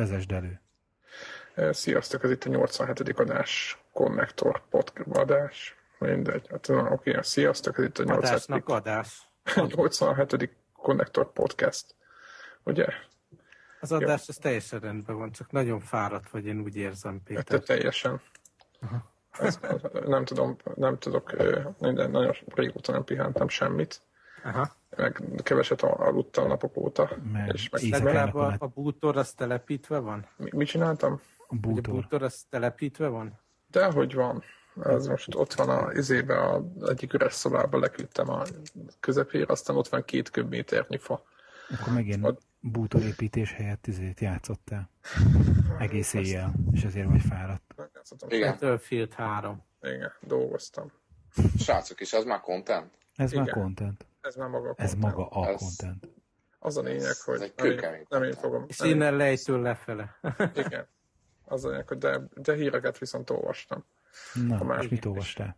Vezesd elő. Sziasztok, ez itt a 87. adás, Connector podcast adás, mindegy. Hát, na, oké, sziasztok, ez itt a 87. Adásnak adás. 87. Connector podcast. Ugye? Az adás az teljesen rendben van, csak nagyon fáradt vagy, én úgy érzem, Hát Péter. teljesen. Ez, nem tudom, nem tudok, minden, nagyon régóta nem pihentem semmit, Aha. Meg keveset aludtam napok óta. Mert és meg, Legalább a, a bútor az telepítve van? mi, mit csináltam? a Vagy a bútor. bútor az telepítve van? De hogy van. Ez most ott van a izébe, a egyik üres szobába leküldtem a közepére, aztán ott van két köbméternyi fa. Akkor megint Ad- bútorépítés helyett izét játszottál. Egész éjjel, és ezért vagy fáradt. Igen, Battlefield 3. Igen, dolgoztam. srácok, és az már content? Ez már Igen. content. Ez már maga a Ez content. maga a Ez- content. Az a lényeg, Ez hogy egy nem nem én fogom. És innen lejtől lefele. Igen. Az a lényeg, hogy de, de híreket viszont olvastam. Na, és mit olvastál?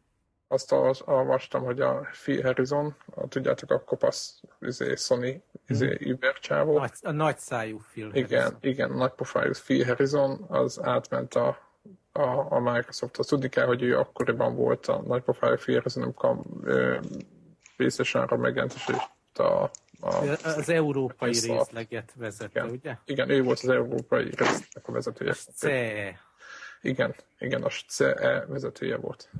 Azt olvas- olvastam, hogy a Phil Harrison, a, tudjátok, a kopasz izé, Sony izé, Uber csávó. Nagy, a nagy szájú film. Igen, igen, nagy pofájú Phil Harrison, az átment a, a, a Microsofthoz. Tudni kell, hogy ő akkoriban volt a nagy pofájú Phil Harrison, amikor ö, PlayStation-ra megjelent, és itt a, a Az európai Microsoft. részleget vezette, Igen. ugye? Igen, ő volt az európai résznek a vezetője. CE. Igen, igen, a CE vezetője volt.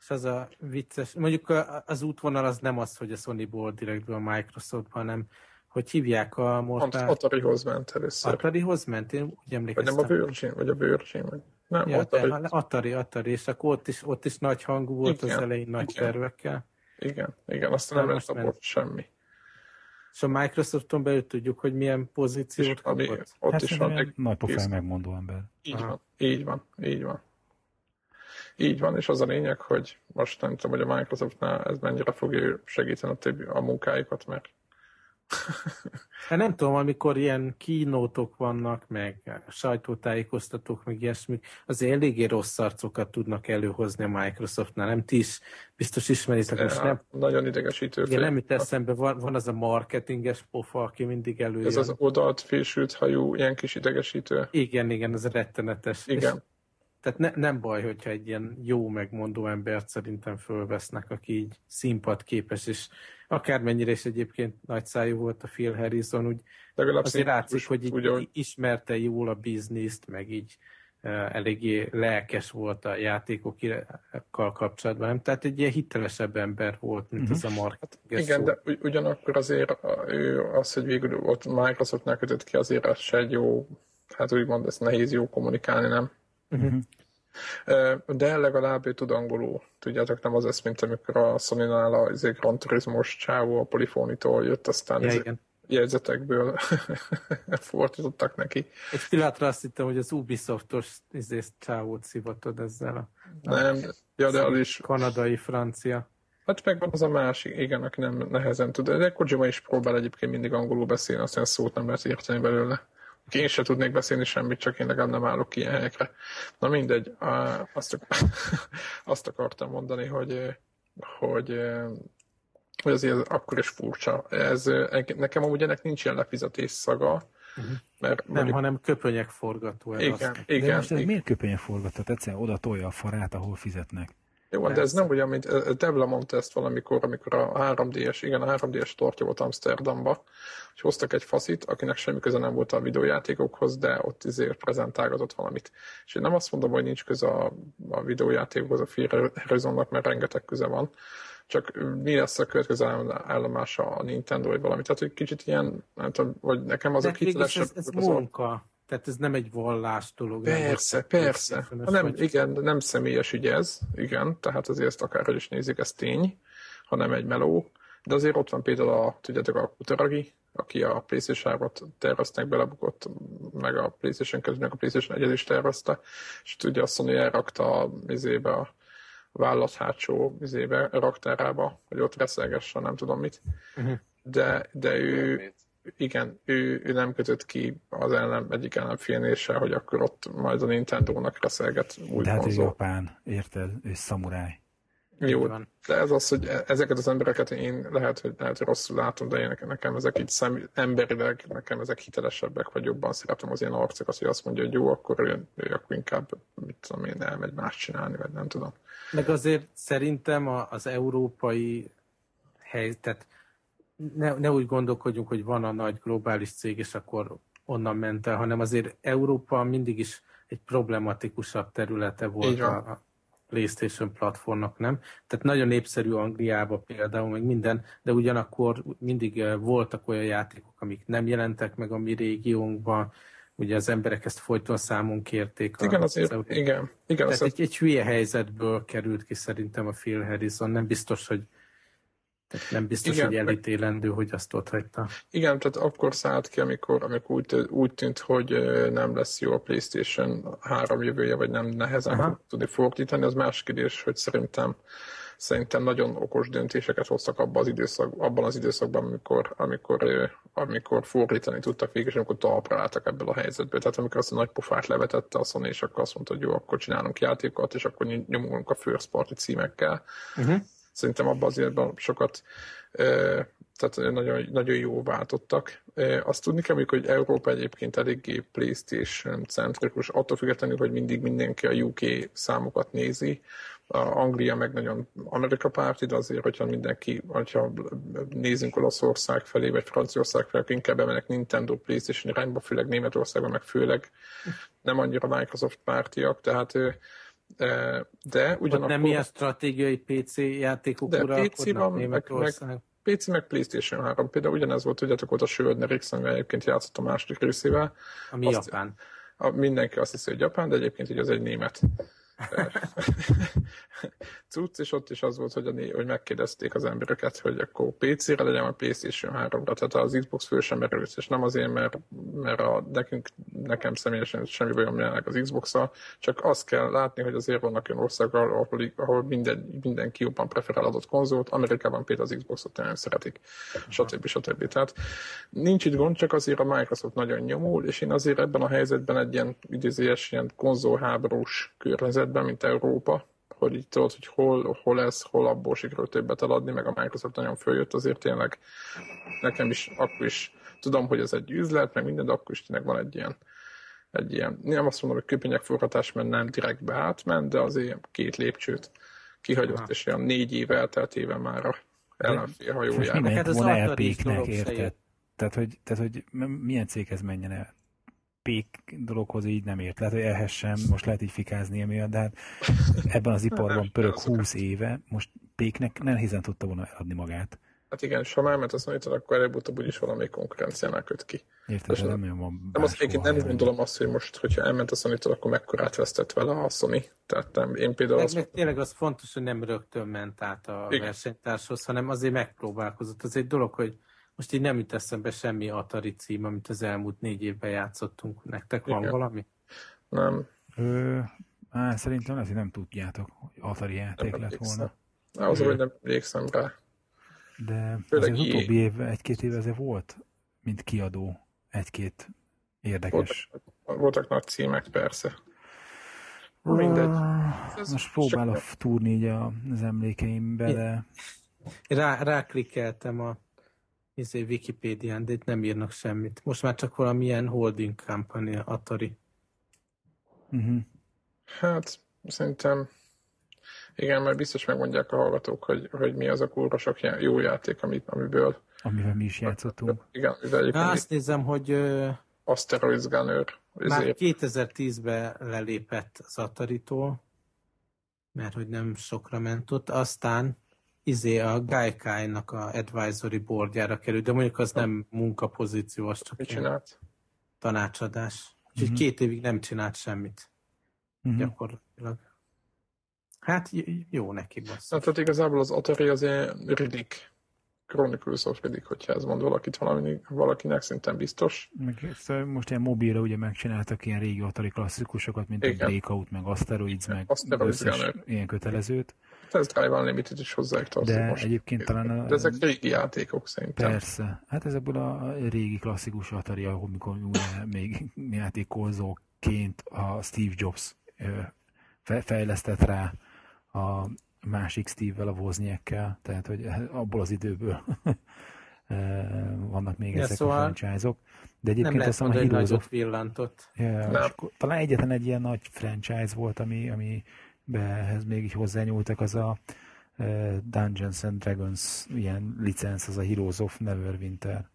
És az a vicces, mondjuk az útvonal az nem az, hogy a Sony-ból direktből a Microsoftba, hanem hogy hívják a Pont mortál... Atarihoz ment először. Atarihoz ment? Én úgy Vagy nem a emlékeztem. Virgin, vagy a Virgin, vagy nem, Ja, Atari. de, Atari, Atari, és akkor ott is, ott is nagy hangú volt Igen, az elején nagy igen. tervekkel. Igen, igen, aztán Nem, ment. abból semmi. És a Microsofton belül tudjuk, hogy milyen pozíciót És ami ott Hát is van, ilyen nagy kész. megmondó ember. Így Aha. van, így van, így van. Így van, és az a lényeg, hogy most nem tudom, hogy a Microsoftnál ez mennyire fogja segíteni a, többi, a munkáikat, mert Hát nem tudom, amikor ilyen kínótok vannak, meg sajtótájékoztatók, meg ilyesmi, azért eléggé rossz arcokat tudnak előhozni a Microsoftnál. Nem ti is biztos ismeritek, most nem, nagyon idegesítő. igen, nem jut eszembe, van, van az a marketinges pofa, aki mindig előjön. Ez az oldalt fésült hajú, ilyen kis idegesítő. Igen, igen, ez rettenetes. Igen. És, tehát ne, nem baj, hogyha egy ilyen jó megmondó embert szerintem fölvesznek, aki így színpadképes, és akármennyire is egyébként nagyszájú volt a Phil Harrison, úgy Legalább azért látszik, hogy így ahogy- ismerte jól a bizniszt, meg így uh, eléggé lelkes volt a játékokkal kapcsolatban, nem? Tehát egy ilyen hitelesebb ember volt, mint uh-huh. az a marketinges Mhm. Igen, szó. de ugy- ugyanakkor azért ő az, hogy végül ott Microsoftnál kötött ki, azért az se egy jó, hát úgymond ezt nehéz jó kommunikálni, nem? Uh-huh. De legalább ő tud angolul. Tudjátok, nem az lesz, mint amikor a Sony-nál a izé, Gran Turismos csávó a Polifónitól jött, aztán Ja, igen. jegyzetekből fordítottak neki. Egy pillanatra azt hittem, hogy az Ubisoftos izé, csávót szivatod ezzel a Nem, ja, de az is, kanadai, francia. hát megvan az a másik, igen, aki nem nehezen tud. De Kojima is próbál egyébként mindig angolul beszélni, aztán szót nem lehet érteni belőle. Én sem tudnék beszélni semmit, csak én legalább nem állok ilyen helyekre. Na mindegy, azt, azt akartam mondani, hogy, hogy, hogy azért akkor is furcsa. Ez, nekem amúgy ennek nincs ilyen lefizetés szaga, mert Nem, hanem köpönyek forgató. erre igen, De igen, most ez igen. miért köpenye forgatott? Egyszerűen oda tolja a farát, ahol fizetnek. Jó, de ez nem olyan, mint Devla mondta ezt valamikor, amikor a 3D-es, igen, a 3D-es tortja volt Amsterdamba, hogy hoztak egy faszit, akinek semmi köze nem volt a videójátékokhoz, de ott izért prezentálgatott valamit. És én nem azt mondom, hogy nincs köze a, a videójátékokhoz a Phil Harrisonnak, mert rengeteg köze van, csak mi lesz a következő állomása a Nintendo, vagy valami. Tehát, hogy kicsit ilyen, nem tudom, vagy nekem De azok végülis hitelesebb. ez, ez az a- munka. Tehát ez nem egy vallás dolog. nem Persze, vagy persze. Ha nem, vagy. igen, nem személyes ügy ez, igen, tehát azért ezt akárhogy is nézik, ez tény, hanem egy meló. De azért ott van például a, tudjátok, a Kutaragi, aki a PlayStation-ot terveztek, belebukott, meg a PlayStation közben a PlayStation 1 is tervezte, és ugye a Sony elrakta a izébe a vállalat hátsó izébe, raktárába, hogy ott reszelgesse, nem tudom mit. Mhm. De, de ő, Mit? Igen, ő, ő nem kötött ki az ellen, egyik ellenfélnél se, hogy akkor ott majd a Nintendo-nak reszelget új De hát ő konzol. japán, érted? Ő szamuráj. Jó, van. de ez az, hogy ezeket az embereket én lehet, hogy, lehet, hogy rosszul látom, de én nekem ezek így szem, emberileg, nekem ezek hitelesebbek, vagy jobban szeretem az ilyen arcokat, hogy azt mondja, hogy jó, akkor ő, ő akkor inkább, mit tudom én, elmegy más csinálni, vagy nem tudom. Meg azért szerintem az európai hely, tehát ne, ne úgy gondolkodjunk, hogy van a nagy globális cég, és akkor onnan ment el, hanem azért Európa mindig is egy problematikusabb területe volt van. a, a PlayStation platformnak, nem? Tehát nagyon népszerű Angliába például, meg minden, de ugyanakkor mindig eh, voltak olyan játékok, amik nem jelentek meg a mi régiónkban, ugye az emberek ezt folyton számon kérték. a- Igen, az azért, Euró- igen, igen, tehát az, egy, egy hülye helyzetből került ki szerintem a Phil Harrison. Nem biztos, hogy tehát nem biztos, Igen, hogy meg- elítélendő, hogy azt ott hagyta. igen, tehát akkor szállt ki, amikor, amikor úgy, úgy tűnt, hogy nem lesz jó a PlayStation 3 jövője, vagy nem nehezen Aha. fog tudni fordítani, az más kérdés, hogy szerintem szerintem nagyon okos döntéseket hoztak abban az, időszak, abban az időszakban, amikor, amikor, amikor fordítani tudtak végig, és amikor talpra álltak ebből a helyzetből. Tehát amikor azt a nagy pofát levetette a Sony, és akkor azt mondta, hogy jó, akkor csinálunk játékokat, és akkor ny- nyomulunk a first party címekkel. Uh-huh. Szerintem abban azért sokat tehát nagyon, nagyon jó váltottak. Azt tudni kell, hogy Európa egyébként eléggé PlayStation centrikus, attól függetlenül, hogy mindig mindenki a UK számokat nézi. A Anglia meg nagyon Amerika párti, de azért, hogyha mindenki, hogyha nézünk Olaszország felé, vagy Franciaország felé, akkor inkább bemennek Nintendo, PlayStation irányba, főleg Németországban, meg főleg nem annyira Microsoft pártiak, tehát de Ott ugyanakkor... nem ilyen stratégiai PC játékok De PC van, meg- Németország. PC meg PlayStation 3. Például ugyanez volt, tudjátok, volt a Söldner X, amivel egyébként játszott a második részével. Ami azt- Japán. A, mindenki azt hiszi, hogy Japán, de egyébként így az egy német cucc, és ott is az volt, hogy, a, né- hogy megkérdezték az embereket, hogy akkor PC-re legyen a PlayStation 3-ra, tehát az Xbox föl sem merült, és nem azért, mert, mert a, nekünk, nekem személyesen semmi bajom jelenleg az xbox csak azt kell látni, hogy azért vannak olyan országok, ahol, ahol minden, mindenki jobban preferál adott konzolt, Amerikában például az Xboxot nagyon szeretik, stb. stb. Tehát nincs itt gond, csak azért a Microsoft nagyon nyomul, és én azért ebben a helyzetben egy ilyen idézőjes, ilyen konzolháborús környezetben, mint Európa, hogy így tudod, hogy hol, hol ez, hol abból sikerült többet eladni, meg a Microsoft nagyon följött, azért tényleg nekem is, akkor is tudom, hogy ez egy üzlet, meg minden, de akkor is tényleg van egy ilyen, egy ilyen, nem azt mondom, hogy köpények forgatás, mert nem direktbe átment, de azért két lépcsőt kihagyott, Aha. és olyan négy év elteltével már a ellenfél hajójára. Hát az volna elpéknek, érted? Tehát hogy, tehát, hogy milyen céghez menjen el? Pék dologhoz így nem ért. Lehet, hogy ehhez sem, most lehet így fikázni emiatt, de hát ebben az iparban pörög 20 éve, most Péknek nehézen tudta volna eladni magát. Hát igen, és ha már ment a sony akkor előbb-utóbb úgyis valami konkurenciánál köt ki. Érted? És Ez nem- nem van Nem, azt egyébként nem gondolom azt, hogy most, hogyha elment a sony akkor mekkorát vesztett vele a Sony. Tehát nem, én például Meg, azt meg tényleg az fontos, hogy nem rögtön ment át a Igen. versenytárshoz, hanem azért megpróbálkozott. Az egy dolog, hogy most így nem jut eszembe semmi Atari cím, amit az elmúlt négy évben játszottunk. Nektek van Igen. valami? nem, Ö, á, szerintem lehet, hogy nem tudjátok, hogy Atari játék nem lett volna. Na, az, hogy nem emlékszem rá. De Főleg azért az EA. utóbbi év, egy-két év azért volt, mint kiadó, egy-két érdekes. Voltak, voltak nagy címek, persze. Mindegy. Ah, Ez Most próbálok túrni így az emlékeimbe, de Rá, ráklikkeltem a izé, Wikipédián, de itt nem írnak semmit. Most már csak valamilyen holding company, Atari. uh-huh. Hát, szerintem igen, mert biztos megmondják a hallgatók, hogy, hogy mi az a kurva sok já- jó játék, amit, amiből amivel mi is játszottunk. igen, mivel Na, egyébként azt nézem, hogy ö, Asteroids Gunner, már ezért 2010-ben lelépett az Atari-tól, mert hogy nem sokra ment ott, aztán izé a Gaikai-nak a advisory boardjára került, de mondjuk az nem munkapozíció, az csak csinált? tanácsadás. Úgyhogy Mhm. két évig nem csinált semmit Uh-huh. gyakorlatilag. Hát j- jó neki basz. Na, tehát igazából az Atari az ilyen Riddick, Chronicles of Riddick, hogyha ez mond valakit valami, valakinek, szerintem biztos. Meg, szóval most ilyen mobilra ugye megcsináltak ilyen régi Atari klasszikusokat, mint Igen. a Breakout, meg Asteroids, meg Asteroids összes ilyen kötelezőt. Test Drive Unlimited is hozzájuk tartozik De most. egyébként talán a, De ezek régi játékok szerintem. Persze. Hát ezekből a régi klasszikus Atari, ahol mikor még játékozóként a Steve Jobs fejlesztett rá a, másik Steve-vel, a Wozniakkel, tehát hogy abból az időből vannak még Ja, ezek szóval a franchise-ok. De Nem egyébként lehet azt mondani, hogy nagyot villantott. Ja, Nem. akkor talán egyetlen egy ilyen nagy franchise volt, ami, ami behez még így hozzányúltak, az a uh, Dungeons and Dragons ilyen licenc, az a Heroes of Neverwinter.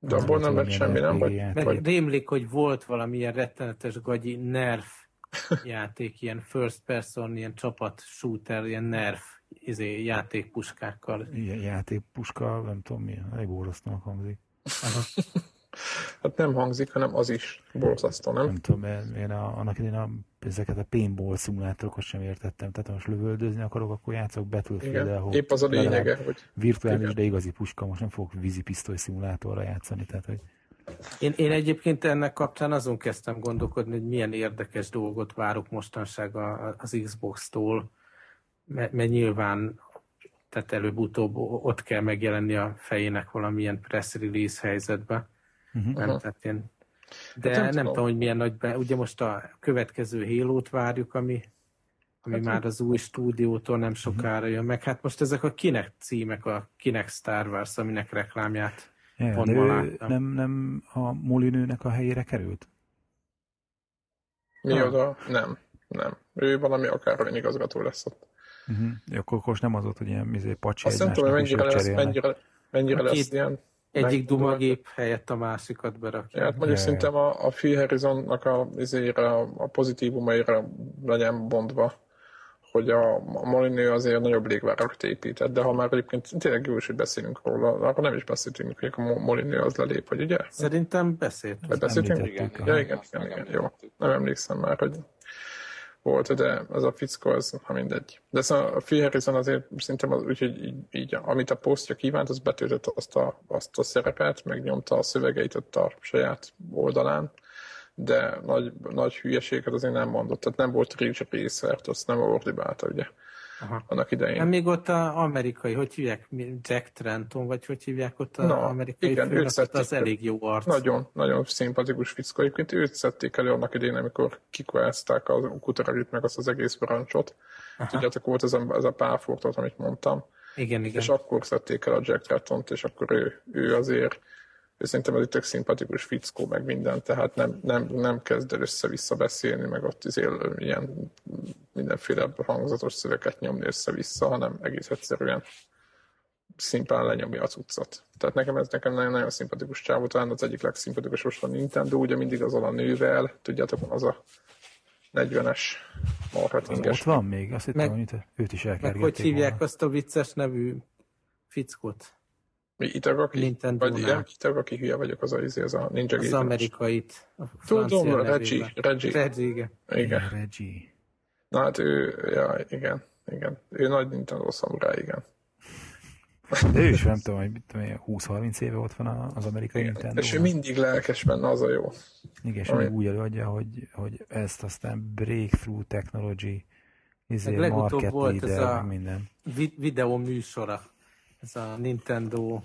De abból nem lett semmi, nem? Vagy, vagy rémlik, hogy volt valamilyen rettenetes gagyi nerf játék, ilyen first person, ilyen csapat shooter, ilyen nerf izé, játékpuskákkal. Ilyen játékpuska, nem tudom mi, elég borzasztónak hangzik. Hát nem hangzik, hanem az is borzasztó, nem? Nem tudom, mert én a, annak idén a, ezeket a paintball szimulátorokat sem értettem. Tehát ha most lövöldözni akarok, akkor játszok battlefield Igen. ahol Épp az a lényege, hogy Virtuális, Igen. de igazi puska, most nem fogok vízipisztoly szimulátorra játszani, tehát hogy Én, én egyébként ennek kapcsán azon kezdtem gondolkodni, hogy milyen érdekes dolgot várok mostanság a, az Xbox-tól, mert, mert nyilván tehát előbb-utóbb ott kell megjelenni a fejének valamilyen press release helyzetbe. Uh-huh. Nem, Aha. tehát én, de Hát nem nem, tudom. hogy milyen nagy be, ugye most a következő Halo-t várjuk, ami, ami Hát már az új stúdiótól nem sokára jön meg. Hát most ezek a Kinect címek, a Kinect Star Wars, aminek reklámját Ja, Pont de ő nem, nem a Molinőnek a helyére került? mi Ah. oda? Nem, nem. Ő valami akármilyen igazgató lesz ott. Uh-huh. Akkor, akkor most nem az volt, hogy ilyen izé, pacsi Azt nem tudom, hogy mennyire lesz, mennyire, mennyire lesz két- ilyen egyik dumagép helyett a másikat berakja. Ja, hát mondjuk szerintem a, a Phil Harrisonnak a, izére, a pozitívumaira legyen bontva, hogy a, a Molinő azért nagyobb légvárakat épített, de ha már egyébként tényleg jó is, hogy beszélünk róla, akkor nem is beszéltünk, hogy a Mo- Molinő az lelép, vagy ugye? Szerintem beszélt. Vagy beszéltünk? említettük, Ja, igen, igen, igen, jó. Nem emlékszem már, hogy volt, de az a fickó, az, ha mindegy. De szóval a Phil Harrison azért szerintem az, úgyhogy így, így, amit a posztja kívánt, az betöltött azt a, azt a szerepet, megnyomta a szövegeit ott a saját oldalán, de nagy, nagy hülyeséget azért nem mondott, tehát nem volt Racer, azt nem ordibálta, ugye, Aha. annak idején. Nem még ott az amerikai, hogy hívják, Jack Trenton, vagy hogy hívják ott az Na, amerikai igen, főnök, szedték az elég jó arc. Nagyon, nagyon szimpatikus fickó. Egyébként őt szedték elő annak idején, amikor kikoázták a kuterarit meg azt az egész brancsot. Tudjátok, volt ez a, ez a pálfortot, amit mondtam. Igen, igen. És akkor szedték el a Jack Tratton-t, és akkor ő, ő azért, ő szerintem ez egy tök szimpatikus fickó, meg minden, tehát nem, nem, nem kezd el össze-vissza beszélni, meg ott izél, ilyen mindenféle hangzatos szöveget nyomni össze-vissza, hanem egész egyszerűen szimplán lenyomja az utcot. Tehát nekem ez nekem nagyon, nagyon szimpatikus csávó, talán az egyik legszimpatikus most a Nintendo, ugye mindig azon a nővel, tudjátok, az a 40-es Az marketinges. ott van még? Azt hittem, Meg- hogy őt is Meg elkergették hogy hívják volna. azt a vicces nevű fickót? Mi Itagaki? Nintendo-nál. Vagy ilyen Itagaki hülye vagyok, az a, izé, az a Ninja Az amerikait. A Tudom. Reggie, Reggie. Reggie, igen. Igen. Igen, Reggie. Na hát ő, ja, igen, igen. Ő nagy Nintendo szamuráj, igen. De ő is nem tudom, hogy mit tudom én, 20-30 éve ott van a- az amerikai igen. Nintendo. És ő mindig lelkes benne, az a jó. Igen, és ami- úgy előadja, hogy, hogy ezt aztán breakthrough technology, izé, Meg legutóbb market volt ez leader, a- meg minden. Vi- videó műsora. Ez a Nintendo...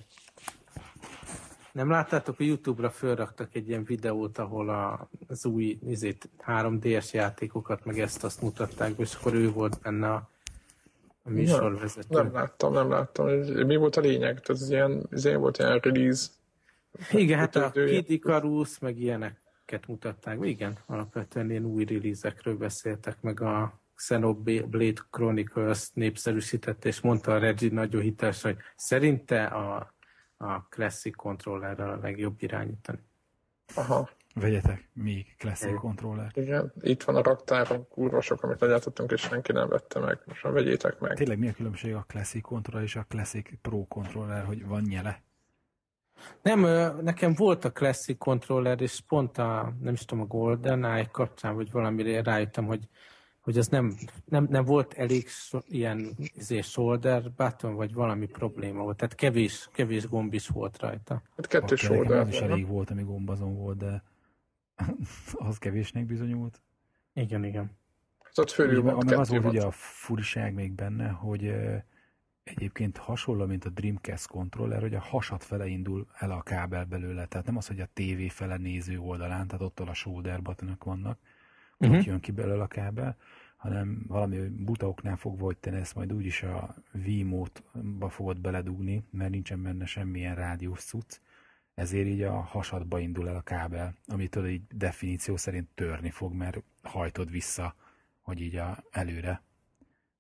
Nem láttátok, a Youtube-ra fölraktak egy ilyen videót, ahol a, az új izét, 3DS játékokat, meg ezt azt mutatták és akkor ő volt benne a, a műsorvezető. Nem láttam, nem láttam. Mi volt a lényeg? Tehát ez ilyen, ez ilyen volt ilyen release. Igen, hát a. Kid Icarus, meg ilyeneket mutatták. Igen, alapvetően ilyen új release-ekről beszéltek, meg a Xenoblade Chronicles népszerűsített, és mondta a Reggie nagyon hiteles, hogy szerinte a, a Classic Controllerrel a legjobb irányítani. Aha, Vegyetek még classic controller. igen. Itt van a raktáron kurva sok, amit legyártottunk, és senki nem vette meg. Most már vegyétek meg. Tényleg mi a különbség a classic controller és a classic pro controller, hogy van nyele? Nem, nekem volt a Classic Controller, és pont a, nem is tudom, a Golden Eye kapcsán, vagy valamire rájöttem, hogy hogy az nem, nem, nem volt elég so, ilyen izé, shoulder button, vagy valami probléma volt. Tehát kevés, kevés gomb is volt rajta. Hát kettős Akkor nekem oldal az is elég volt, ami gombazon volt, de az kevésnek bizonyult. Igen, igen. Hát ott fölül Ugye, van meg az kettő volt ugye a furiság még benne, hogy ö, egyébként hasonló, mint a Dreamcast controller, hogy a hasad fele indul el a kábel belőle, tehát nem az, hogy a TV fele néző oldalán, tehát ott a shoulder buttonok vannak, uh-huh. Mhm. ott jön ki belőle a kábel, hanem valami butaoknál fogva, hogy te ezt majd úgyis a Vimótba fogod beledugni, mert nincsen benne semmilyen rádiós cucc, ezért így a hasadba indul el a kábel, amitől így definíció szerint törni fog, mert hajtod vissza, hogy így a előre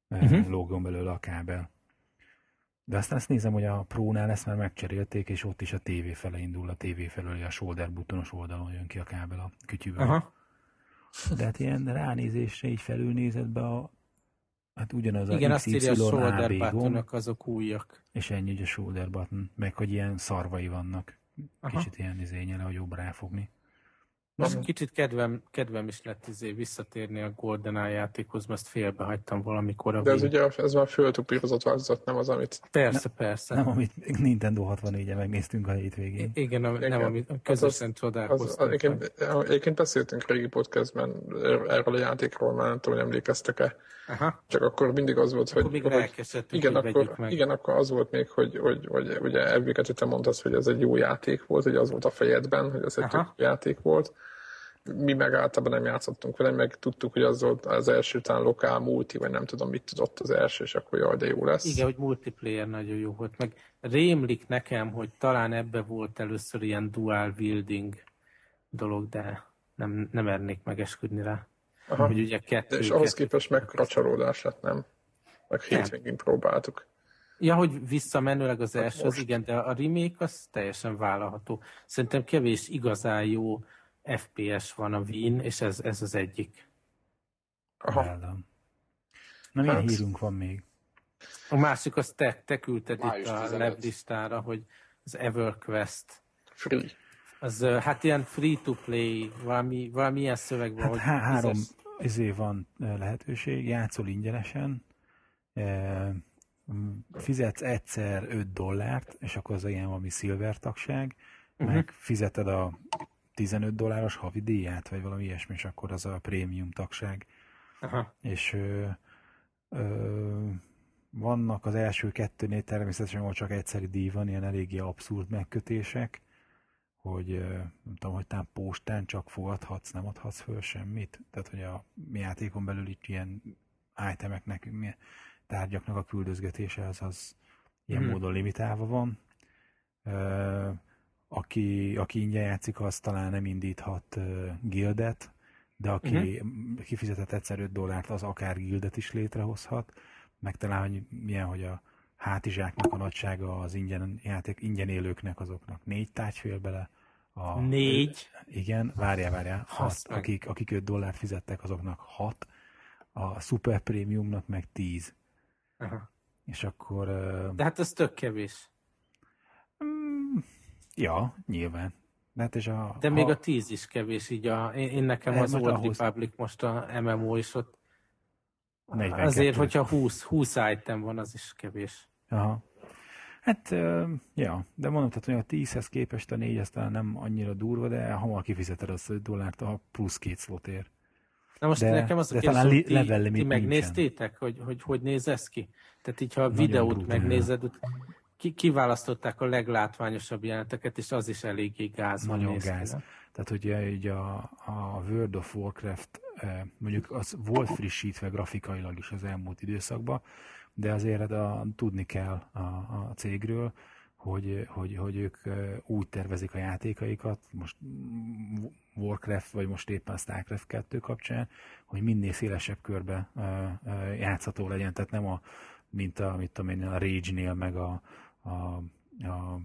uh-huh. lógjon belőle a kábel. De aztán azt nézem, hogy a Pro-nál ezt már megcserélték, és ott is a TV fele indul, a TV felől a shoulder butonos oldalon jön ki a kábel a kütyűvel. Aha. De hát ilyen ránézésre így felülnézed be a Hát ugyanaz Igen, a azt írja, a shoulder buttonok azok újak. És ennyi, hogy a shoulder button, meg hogy ilyen szarvai vannak. Aha. Kicsit ilyen izényele, hogy jobb ráfogni. Most kicsit kedvem, kedvem is lett izé visszatérni a GoldenEye játékhoz, mert ezt félbehagytam valamikor. De ez ugye ez már föltupírozott változat, nem az, amit... Persze, ne, persze. Nem, amit Nintendo 64-en megnéztünk a hétvégén. I- igen, a, igen, nem, amit közösen hát csodálkoztunk. Egyébként, egyébként beszéltünk régi podcastben erről a játékról, már nem tudom, hogy emlékeztek-e. Aha. Csak akkor mindig az volt, akkor hogy... Még hogy igen, akkor, meg. igen, akkor az volt még, hogy, hogy, hogy ugye Ebbéket te mondtad, hogy ez egy jó játék volt, hogy az volt a fejedben, hogy ez egy jó játék volt mi meg általában nem játszottunk vele, meg tudtuk, hogy az volt az első után lokál multi, vagy nem tudom, mit tudott az első, és akkor jaj, de jó lesz. Igen, hogy multiplayer nagyon jó volt, meg rémlik nekem, hogy talán ebbe volt először ilyen dual wielding dolog, de nem, nem mernék megesküdni rá. Aha. Hogy ugye kettő, és ahhoz képest mekkora csalódás lett, nem? Meg hétvégén próbáltuk. Ja, hogy visszamenőleg az hát első, most. az igen, de a remake az teljesen vállalható. Szerintem kevés igazán jó FPS van a Wien, és ez, ez az egyik. Aha. Na, milyen hát. hírunk van még? A másik, az te, te küldted Május itt a weblistára, hogy az EverQuest. Free. Az hát ilyen free-to-play, valami, valami ilyen szöveg van. Hát hogy há- három izé van lehetőség, játszol ingyenesen, fizetsz egyszer 5 dollárt, és akkor az ilyen valami tagság, uh-huh. meg fizeted a 15 dolláros havi díját, vagy valami ilyesmi, és akkor az a prémium tagság. Aha. És ö, ö, vannak az első kettőnél természetesen, ahol csak egyszeri díj van, ilyen eléggé abszurd megkötések, hogy nem tudom, hogy tám postán csak fogadhatsz, nem adhatsz föl semmit. Tehát, hogy a játékon belül itt ilyen itemeknek, tárgyaknak a küldözgetése az, az ilyen hmm. módon limitálva van. Ö, aki, aki ingyen játszik, az talán nem indíthat uh, gildet, de aki uh-huh. kifizetett egyszer 5 dollárt, az akár gildet is létrehozhat. Meg talán, hogy milyen, hogy a hátizsáknak a nagysága az ingyen, játék, ingyen élőknek azoknak négy tárgy fél bele. A, négy? Igen, várjál, várjál. Hat, akik, akik 5 dollárt fizettek, azoknak hat. A Super Premiumnak meg 10. Aha. És akkor... Uh, de hát ez tök kevés. Ja, nyilván. De, hát és a, De még a 10 is kevés, így a, én, én nekem az Old ahhoz... Republic most a MMO is ott 42. Azért, hogyha 20, 20 item van, az is kevés. Aha. Hát, ja, de mondhatod, hogy a 10-hez képest a 4 talán nem annyira durva, de hamar kifizeted azt a dollárt a plusz két slotért. Na most de, nekem az a kérdés, hogy ti, ti megnéztétek, hogy, hogy hogy néz ez ki? Tehát így, ha a Nagyon videót brutál. megnézed, ki, kiválasztották a leglátványosabb jeleneteket, és az is eléggé gáz. Nagyon gáz. Ki, Tehát ugye így a, a World of Warcraft eh, mondjuk az volt frissítve grafikailag is az elmúlt időszakban, de azért a, tudni kell a, a cégről, hogy, hogy, hogy ők eh, úgy tervezik a játékaikat, most Warcraft, vagy most éppen a Starcraft 2 kapcsán, hogy minél szélesebb körbe eh, játszható legyen, tehát nem a, mint a, mit tudom én, a Rage-nél, meg a, a, a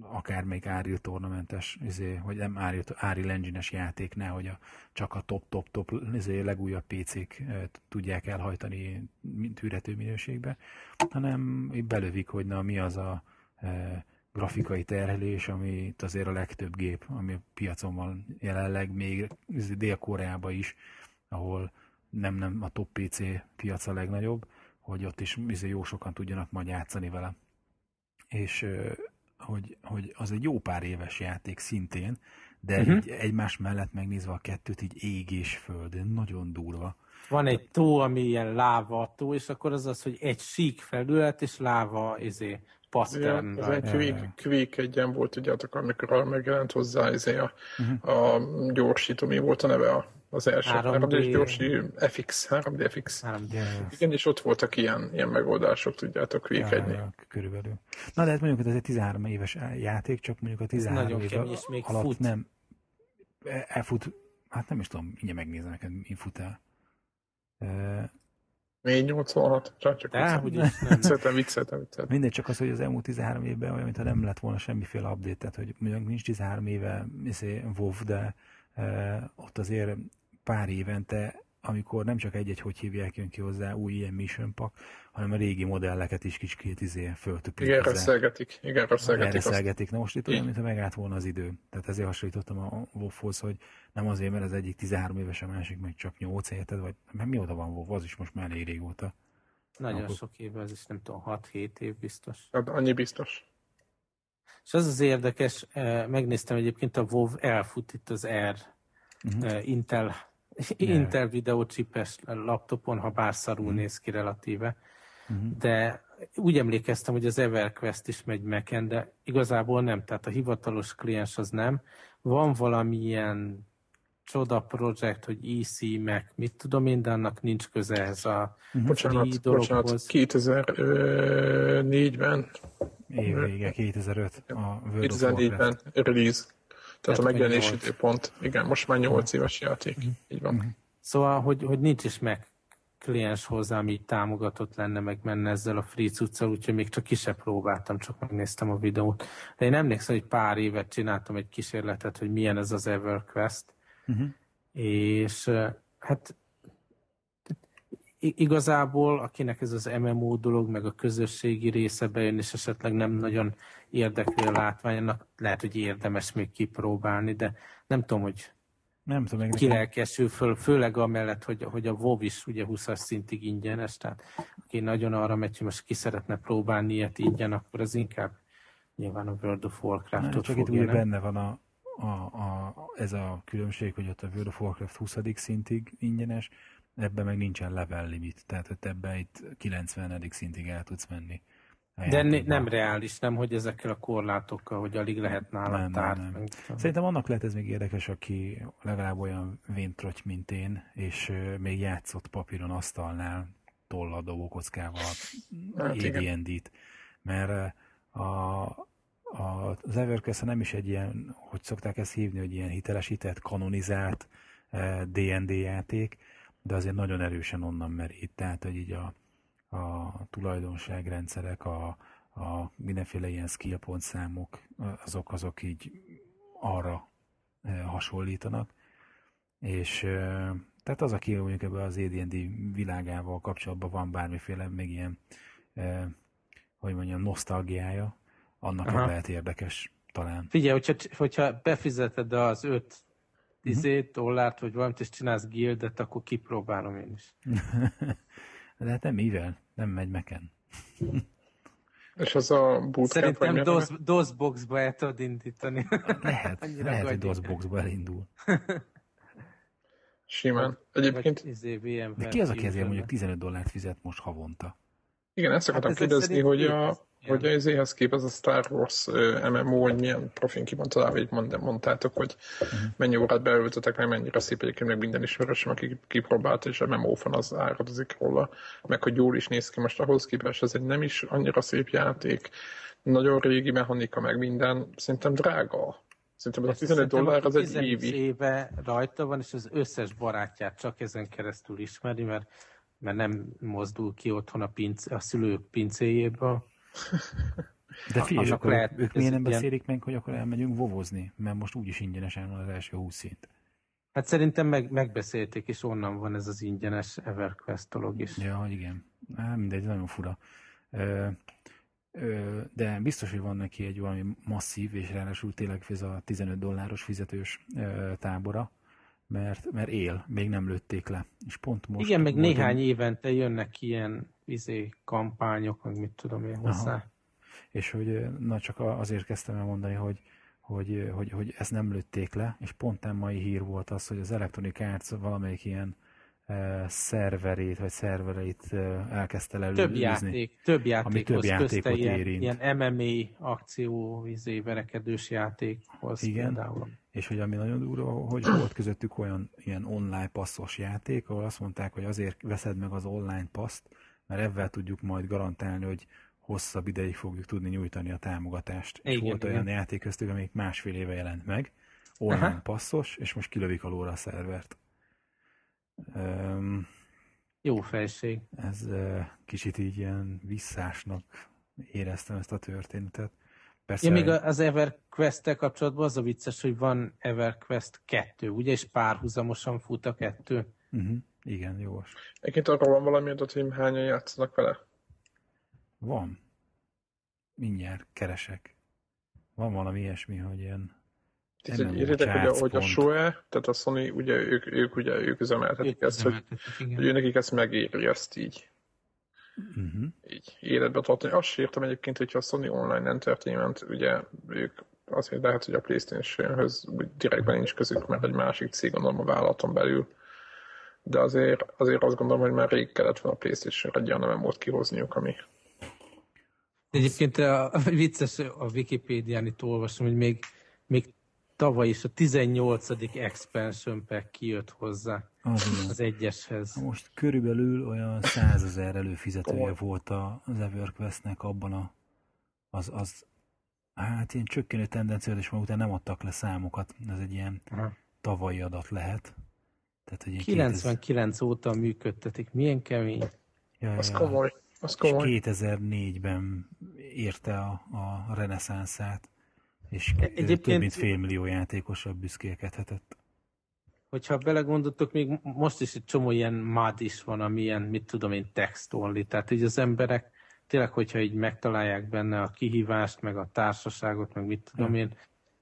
akár még Áril tornamentes, izé, vagy nem Áril, Áril engine játék, nehogy a, csak a top-top-top izé, legújabb PC-k e, tudják elhajtani tűrető minőségbe, hanem belövik, hogy na mi az a e, grafikai terhelés, ami azért a legtöbb gép, ami a piacon van jelenleg, még izé, Dél-Koreában is, ahol nem, nem a top PC piac legnagyobb, hogy ott is izé, jó sokan tudjanak majd játszani vele és hogy, hogy az egy jó pár éves játék szintén, de uh-huh. így egymás mellett megnézve a kettőt, így ég és föld, nagyon durva. Van egy tó, ami ilyen láva tó, és akkor az az, hogy egy sík felület, és láva izé, pattern. Ja, ez egy Quake, Quake egyen volt, tudjátok, amikor megjelent hozzá izé a, uh-huh. a gyorsító, mi volt a neve a az első 3D, 3D gyorsi FX, 3D FX. 3D, Igen, és ott voltak ilyen, ilyen megoldások, tudjátok, vékegyni. Ja, körülbelül. Na, de hát mondjuk, hogy ez egy 13 éves játék, csak mondjuk a 13 év alatt fut. nem elfut, hát nem is tudom, mindjárt megnézem neked, mi fut el. 486, csak csak vicceltem, vicceltem, vicceltem. Mindegy, csak az, hogy az elmúlt 13 évben olyan, mintha nem lett volna semmiféle update, tehát hogy mondjuk nincs 13 éve izé, WoW, de e, ott azért pár évente, amikor nem csak egy-egy, hogy hívják jön ki hozzá új ilyen mission pack, hanem a régi modelleket is kicsit izé föltöpik. Igen, reszelgetik. Igen, reszelgetik. Reszelgetik. Na most itt olyan, mintha megállt volna az idő. Tehát ezért hasonlítottam a WoW-hoz, hogy nem azért, mert az egyik 13 éves, a másik meg csak 8 érted, vagy mert mióta van WoW, az is most már elég régóta. Nagyon Akkor... sok év, az is nem tudom, 6-7 év biztos. Hát annyi biztos. És az az érdekes, eh, megnéztem egyébként a WoW elfut itt az R uh-huh. Intel Intel videócsipes laptopon, ha bár szarul mm. néz ki relatíve. Mm. De úgy emlékeztem, hogy az EverQuest is megy meken, de igazából nem, tehát a hivatalos kliens az nem. Van valamilyen csoda projekt, hogy EC, meg mit tudom én, de annak nincs köze ez a uh-huh. bocsánat, dologhoz. Bocsánat, 2004-ben Év vége, 2005 a World 2004-ben release. Tehát a megjelenési időpont, igen, most már 8 éves játék, uh-huh. így van. Uh-huh. Szóval, hogy, hogy nincs is meg kliens hozzá, ami így támogatott lenne, meg menne ezzel a free cuccal, úgyhogy még csak ki se próbáltam, csak megnéztem a videót. De én emlékszem, hogy pár évet csináltam egy kísérletet, hogy milyen ez az EverQuest, uh-huh. és hát igazából, akinek ez az MMO dolog, meg a közösségi része bejön, és esetleg nem nagyon érdekli a látványnak, lehet, hogy érdemes még kipróbálni, de nem tudom, hogy nem tudom, ki lelkesül föl, főleg amellett, hogy, hogy a WoW is ugye 20-as szintig ingyenes, tehát aki nagyon arra megy, hogy most ki szeretne próbálni ilyet ingyen, akkor az inkább nyilván a World of Warcraft-ot Csak itt ugye benne van a, a, a, ez a különbség, hogy ott a World of Warcraft 20. szintig ingyenes, ebben meg nincsen level limit, tehát hogy ebben itt 90. szintig el tudsz menni. De ne, nem reális, nem, hogy ezekkel a korlátokkal, hogy alig lehet nála nem, tár. Nem, nem. Szerintem annak lehet ez még érdekes, aki legalább olyan véntrotty, mint én, és még játszott papíron, asztalnál, tollal, dobókockával, hát, AD&D-t. Mert a, a, az everquest nem is egy ilyen, hogy szokták ezt hívni, hogy ilyen hitelesített, kanonizált D&D játék, de azért nagyon erősen onnan merít. Tehát, hogy így a, a tulajdonságrendszerek, a, a mindenféle ilyen skill számok, azok, azok így arra hasonlítanak. És tehát az, aki mondjuk ebben az AD&D világával kapcsolatban van bármiféle még ilyen, hogy mondjam, nosztalgiája, annak Aha. lehet érdekes talán. Figyelj, hogyha, hogyha befizeted az öt uh-huh. dollárt, vagy valamit, és csinálsz guildet, akkor kipróbálom én is. De hát nem mivel, nem megy meken. És az a bootcamp, Szerintem DOS, DOSBox-ba el tudod indítani. Lehet, lehet hogy DOSBox-ba elindul. Simán. Egyébként... Izé, De ki az, aki ezért mondjuk 15 dollárt fizet most havonta? Igen, ezt akartam hát kérdezni, hogy a, hogy az éhez kép ez a Star Wars MMO, hogy milyen profin ki van találva, így mond, mondtátok, hogy uh-huh. mennyi órát beöltöttek, meg mennyire szép egyébként meg minden ismerősöm, aki kipróbált, és a MMO fan az áradozik róla, meg hogy jól is néz ki most ahhoz képest, ez egy nem is annyira szép játék, nagyon régi mechanika, meg minden, szerintem drága. Szerintem ez a 15 dollár az egy évi. éve rajta van, és az összes barátját csak ezen keresztül ismeri, mert, mert nem mozdul ki otthon a, pince, a szülők pincéjéből de figyelj, akkor lehet, ők miért nem beszélik ilyen... meg, hogy akkor elmegyünk vovozni? Mert most úgyis ingyenesen van az első 20 szint. Hát szerintem meg, megbeszélték, és onnan van ez az ingyenes EverQuest dolog is. Ja, igen. Hát mindegy, nagyon fura. Ö, ö, de biztos, hogy van neki egy valami masszív, és ráadásul tényleg ez a 15 dolláros fizetős ö, tábora, mert, mert él, még nem lőtték le. És pont most Igen, meg néhány évente jönnek ilyen izé, kampányok, meg mit tudom én hozzá. Aha. És hogy, na csak azért kezdtem el mondani, hogy, hogy, hogy, hogy ezt nem lőtték le, és pont nem mai hír volt az, hogy az Electronic Arts valamelyik ilyen szerverét, vagy szervereit uh, elkezdte lelőzni. Több játék, több játékhoz több játékot ilyen, érint. ilyen MMA akció, izé, verekedős játékhoz Igen. például. És hogy ami nagyon durva, hogy volt közöttük olyan ilyen online passzos játék, ahol azt mondták, hogy azért veszed meg az online paszt, mert ebben tudjuk majd garantálni, hogy hosszabb ideig fogjuk tudni nyújtani a támogatást. és Igen, volt igen. olyan játék köztük, amelyik másfél éve jelent meg, online Aha. passzos, és most kilövik alóra a szervert. Um, Jó fejség. ez uh, kicsit így ilyen visszásnak éreztem ezt a történetet. Persze, Ja, még az EverQuest-tel kapcsolatban az a vicces, hogy van EverQuest 2, ugye, és párhuzamosan fut a kettő. uh-huh, igen, jogos. Egyébként arról van valami adat, hogy hányan játszanak vele? Van. Mindjárt keresek. Van valami ilyesmi, hogy ilyen Írjátok, hogy a, hogy a. SOE, tehát a Sony, ugye ők, ők, ugye, ők üzemeltetik Ők ezt, hogy, hogy ő nekik ezt megéri ezt így, uh-huh. így életbe tartani. Azt sem értem egyébként, hogyha a Sony Online Entertainment, ugye ők azért lehet, hogy a Playstation-höz direktben nincs közük, mert egy másik cég gondolom a vállalaton belül. De azért, azért azt gondolom, hogy már rég kellett volna a Playstation-re egy olyan MMO-t kihozniuk, ami Egyébként a, a vicces, a Wikipédián itt olvasom, hogy még, még tavaly is a 18. expansion pack kijött hozzá Az az egyeshez. Most körülbelül olyan százezer előfizetője Komoly. volt a- az EverQuestnek abban a az, az hát ilyen csökkenő tendencia, és ma után nem adtak le számokat. Ez egy ilyen Aha. tavalyi adat lehet. Tehát, hogy ilyen 99 óta működtetik. Milyen kemény. 2000 ja, az ja. komoly. Az És komoly. 2004-ben érte a, a reneszánszát, és Egyébként- több mint félmillió játékosabb büszkélkedhetett. Hogyha belegondoltok, még most is egy csomó ilyen MAD is van, ami ilyen, mit tudom én, text only. Tehát így az emberek tényleg, hogyha így megtalálják benne a kihívást, meg a társaságot, meg mit tudom Ja. én,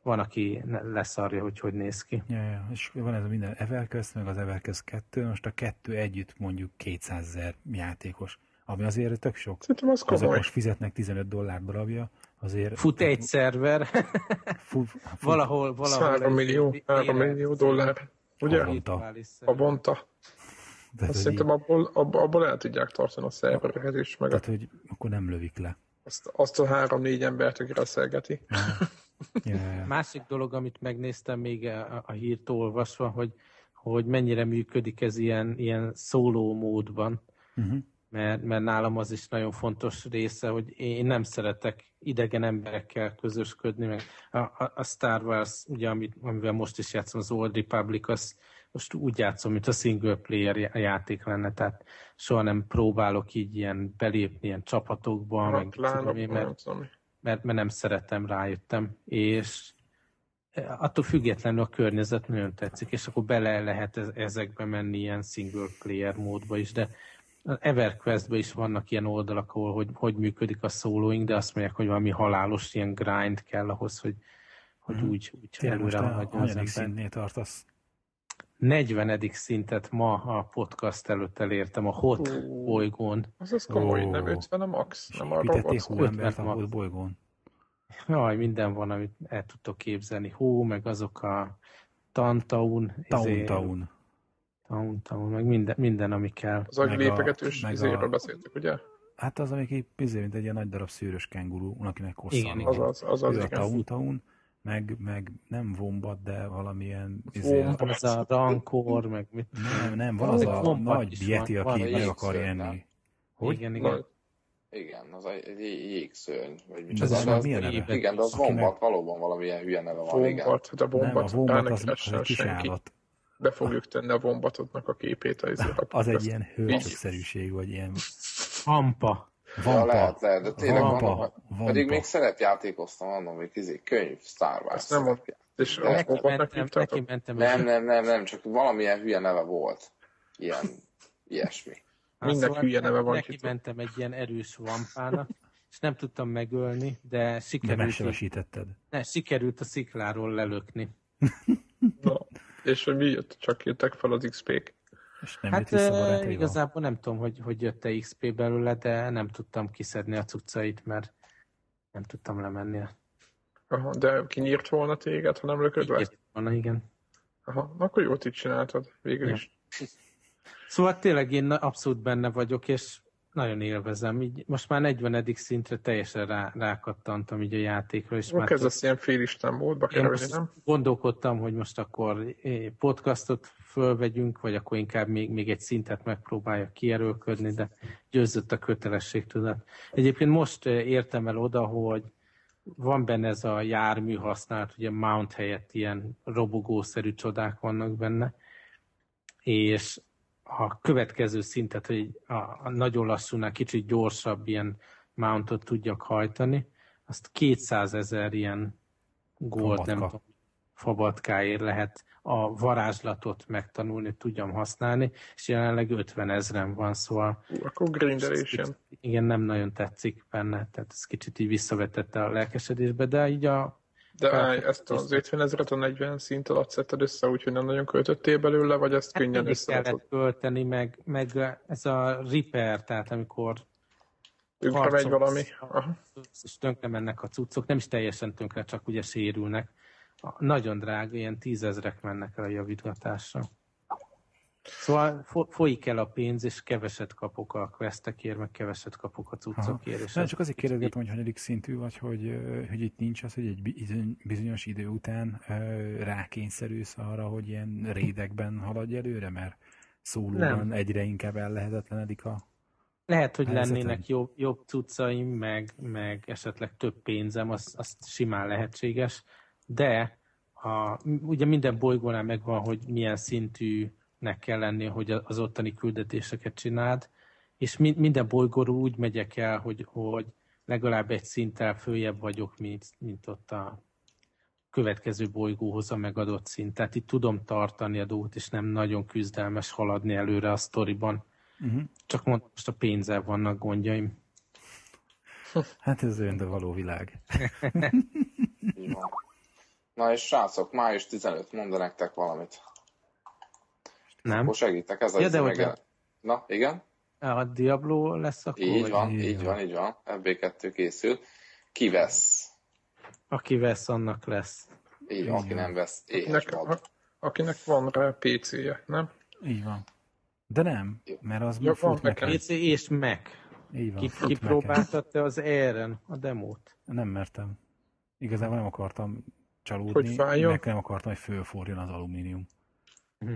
van, aki leszarja, hogy hogy néz ki. Ja, ja. És van ez a minden EverQuest, meg az EverQuest 2, most a kettő együtt mondjuk 200 ezer játékos, ami azért tök sok. Szerintem az Azok komoly. most fizetnek 15 dollár darabja, azért... Fut egy szerver, Fut, fut, valahol, valahol. 3 egy- millió, egy 3 érett millió dollár. Ugye? Havonta. Havonta. Tehát, Azt szerintem így, abból, abból, abból el tudják tartani a szervereket is, meg tehát, hogy akkor nem lövik le. azt, azt a három-négy embert, aki reszelgeti. Ja. Másik dolog, amit megnéztem még a, a hírt olvasva, hogy, hogy mennyire működik ez ilyen, ilyen szóló módban, Uh-huh. mert, mert nálam az is nagyon fontos része, hogy én nem szeretek idegen emberekkel közösködni, meg a, a, a Star Wars, ugye, amit, amivel most is játszom, az Old Republic, az most úgy játszom, mint a single player já- játék lenne, tehát soha nem próbálok így ilyen belépni ilyen csapatokba, meg tudom én, mert tudom. Mert, mert nem szeretem, rájöttem, és attól függetlenül a környezet nagyon tetszik, és akkor bele lehet ez- ezekbe menni ilyen single player módba is, de az EverQuest-ben is vannak ilyen oldalak, ahol hogy, hogy működik a soloing, de azt mondják, hogy valami halálos ilyen grind kell ahhoz, hogy, hogy Mhm. úgy, úgy Tényleg előre a haladjon az ember. tartasz? 40. szintet ma a podcast előtt elértem a Hot Ó. bolygón. Az az komoly, Ó. nem 50 a max, nem volt szó. hóembert a Ötven volt bolygón? Jaj, minden van, amit el tudtok képzelni. Hó, meg azok a Tantaun, izé. Town, Town, meg minden, minden, ami kell. Az a- meg izéről a- beszéltek, ugye? Hát az, így pizé, mint egy ilyen nagy darab szőrös kenguru, akinek hosszan Igen, van. igen. Az az, az, az Ő a igen. Town Town, meg, meg nem vombat, de valamilyen... Izé, Wombat. Van ez a Rancor, meg mit. nem, nem, van az a nagy van, aki meg akar enni. Hogy? Igen, igen. Igen, az egy, jégszörny. Vagy mit De az, az az, milyen neve? igen, de az Akinek- Wombat, valóban valamilyen hülye neve van, igen. Bombat, hát a Nem, a bombat, vombat az, az egy kis állat. Be fogjuk tenni a bombatodnak a képét. Az, Az egy ilyen hölgyszerűség, vagy ilyen Ampa. Ja, lehet, lehet, de tényleg Vampa, vannak, vampa. pedig még szerepjátékoztam annak, még izé, könyv, Star Wars nem szerepjáték. És De Neki mentem, neki mentem. Nem, nem, nem, nem, csak valamilyen hülye neve volt. Ilyen, ilyesmi. Hát Mindenki hülye neve van Neki mentem egy ilyen erős vampának, és nem tudtam megölni, de sikerült, megsebesítetted. ne, sikerült a szikláról lelökni. Na, és hogy mi jött? Csak jöttek fel az XP-k. És nem Hát barátaival? igazából nem tudom, hogy, hogy jött-e XP belőle, de nem tudtam kiszedni a cuccait, mert nem tudtam lemenni. Aha, de kinyírt volna téged, ha nem lököd le? Írt volna, igen. Aha, akkor jót így csináltad, végül Ja. is. Szóval tényleg én abszolút benne vagyok, és nagyon élvezem. Így most már 40. szintre teljesen rá, rákattantam így a játékra, és Akkor már kezdesz ilyen félisten módba kerülni, nem? gondolkodtam, hogy most akkor eh, podcastot fölvegyünk, vagy akkor inkább még, még egy szintet megpróbáljak kierőlködni, de győzött a kötelességtudat. Egyébként most eh, értem el oda, hogy van benne ez a jármű használat, ugye mount helyett ilyen robogószerű csodák vannak benne, és a következő szintet, hogy a, a nagyon lassúnál kicsit gyorsabb ilyen mountot tudjak hajtani, azt 200 ezer ilyen gold, nem tudom, fabatkáért lehet a varázslatot megtanulni, hogy tudjam használni, és jelenleg 50 ezeren van, szóval akkor grindelés jön. igen, nem nagyon tetszik benne, tehát ez kicsit így visszavetette a lelkesedésbe, de így a De állj, ezt az 50 ezeret a 40 szint alatt szedted össze, úgyhogy nem nagyon költöttél belőle, vagy ezt hát könnyen össze kellett költeni, meg, meg ez a repair, tehát amikor Tönkre megy valami. Aha. és tönkre mennek a cuccok, nem is teljesen tönkre, csak ugye sérülnek. Nagyon drága, ilyen tízezrek mennek el a javítgatásra. Szóval fo- folyik el a pénz, és keveset kapok a questekért, meg keveset kapok a cuccokért. És Nem, az- csak azért kérdezgetem, hogy hanyadik szintű vagy, hogy, hogy itt nincs az, hogy egy bi- bizonyos idő után rákényszerülsz arra, hogy ilyen rédekben haladj előre, mert szólóban Nem. egyre inkább ellehetetlenedik a... Lehet, hogy Helyzetem. lennének jobb, jobb cuccaim, meg, meg esetleg több pénzem, az, az simán lehetséges, de a, ugye minden bolygónál megvan, hogy milyen szintűnek kell lenni, hogy az ottani küldetéseket csináld, és mi, minden bolygóról úgy megyek el, hogy, hogy legalább egy szinttel följebb vagyok, mint, mint ott a következő bolygóhoz a megadott szint. Tehát itt tudom tartani a dolgot, és nem nagyon küzdelmes haladni előre a sztoriban. Uh-huh. Csak mondom, most a pénzzel vannak gondjaim. Hát ez olyan, de való világ. Na és srácok, május 15, mondja nektek valamit. Nem? Akkor segítek, ez a Ja, izé de meg... hogy- Na, igen? A Diablo lesz akkor? Így vagy van, Így így van. van, így van. FB2 készül. Ki vesz? Aki vesz, annak lesz. Így van, aki nem vesz, éhes Akinek, a, akinek van rá PC-je, nem? Így van. De nem, mert az Ja, van meg. PC és Mac. Így van, Ki, fut ki Mac-en. próbáltad te az Air-en a demót? Nem mertem. Igazából nem akartam csalódni, meg nem akartam, hogy fölforjon az alumínium. Mhm.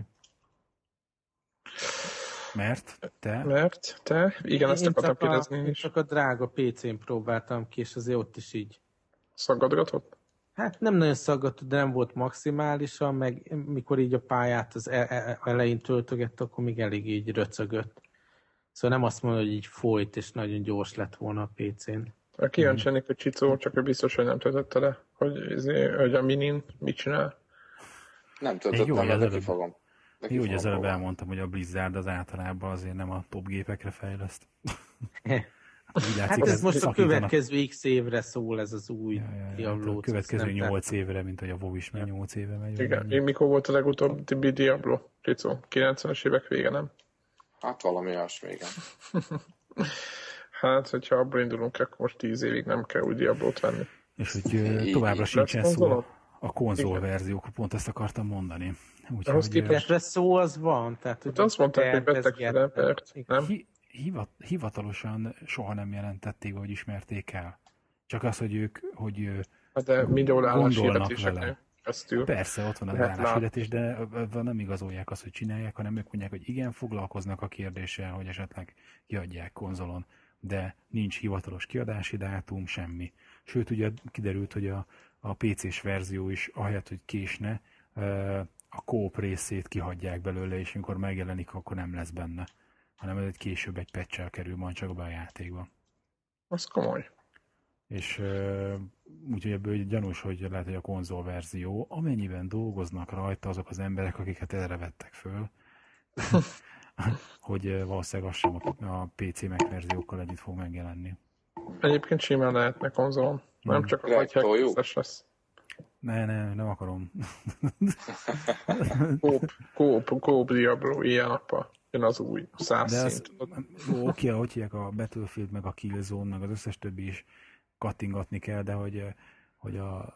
Mert te... Mert te, igen, ezt Én akartam csak a, kérdezni én is. csak a drága PC-n próbáltam ki, és azért ott is így. Szaggadgatott? Hát nem nagyon szaggatott, de nem volt maximálisan, meg mikor így a pályát az e- e- elején töltögett, akkor még elég így röcögött. Szóval nem azt mondom, hogy így folyt, és nagyon gyors lett volna a PC-n. Kíváncsi lennék, hogy Csicó, csak ő biztos, hogy nem töltötte le, hogy, izé, hogy a minin mit csinál. Nem töltöttem, de ki fogom. Jó, hogy az előbb elmondtam, hogy a Blizzard az általában azért nem a top gépekre fejleszt. Úgy látszik, Hát ez most a következő x évre szól ez az új Ja, ja, ja, Diablo. a következő 8 évre, mint hogy a WoW is már 8 éve megy. Igen, mennyi. én mikor volt a legutóbbi Diablo, Csicó? 90-es évek vége, nem? Hát valami olyasmi, igen. Hát, hogyha abból indulunk, akkor most 10 évig nem kell új Diablót venni. És hogy továbbra sincsen szó a konzol Igen. verziókról, pont ezt akartam mondani. Ahhoz Úgyhogy ö, képest- De szó az van. Tehát, hogy Hát azt mondták, hogy szerepert, Igen. nem? hi- hivat, hivatalosan soha nem jelentették, vagy ismerték el. Csak az, hogy ők, hogy Hát de mindenhol Gondolnak álláshirdetéseken vele. keresztül. persze ott van az álláshirdetés, de nem igazolják azt, hogy csinálják, hanem ők mondják, hogy igen, foglalkoznak a kérdéssel, hogy esetleg kiadják konzolon, de nincs hivatalos kiadási dátum, semmi. Sőt, ugye kiderült, hogy a, a PC-s verzió is, ahelyett, hogy késne, a kóp részét kihagyják belőle, és amikor megjelenik, akkor nem lesz benne, hanem ez egy később egy patch kerül majd csak be a játékba. Az komoly. És uh, úgyhogy ebből gyanús, hogy lehet, hogy a konzol verzió, amennyiben dolgoznak rajta azok az emberek, akiket erre vettek föl, hogy valószínűleg az sem a, PC Mac verziókkal együtt fog megjelenni. Egyébként simán lehetne konzolon. Nem Hmm. csak a Lehet, lesz. Ne, ne, nem akarom. Kóp, kóp, kóp Diablo, ilyen apa. Jön az új, száz De az, oké, hogy hívják a Battlefield, meg a Killzone, meg az összes többi is kattingatni kell, de hogy, hogy a,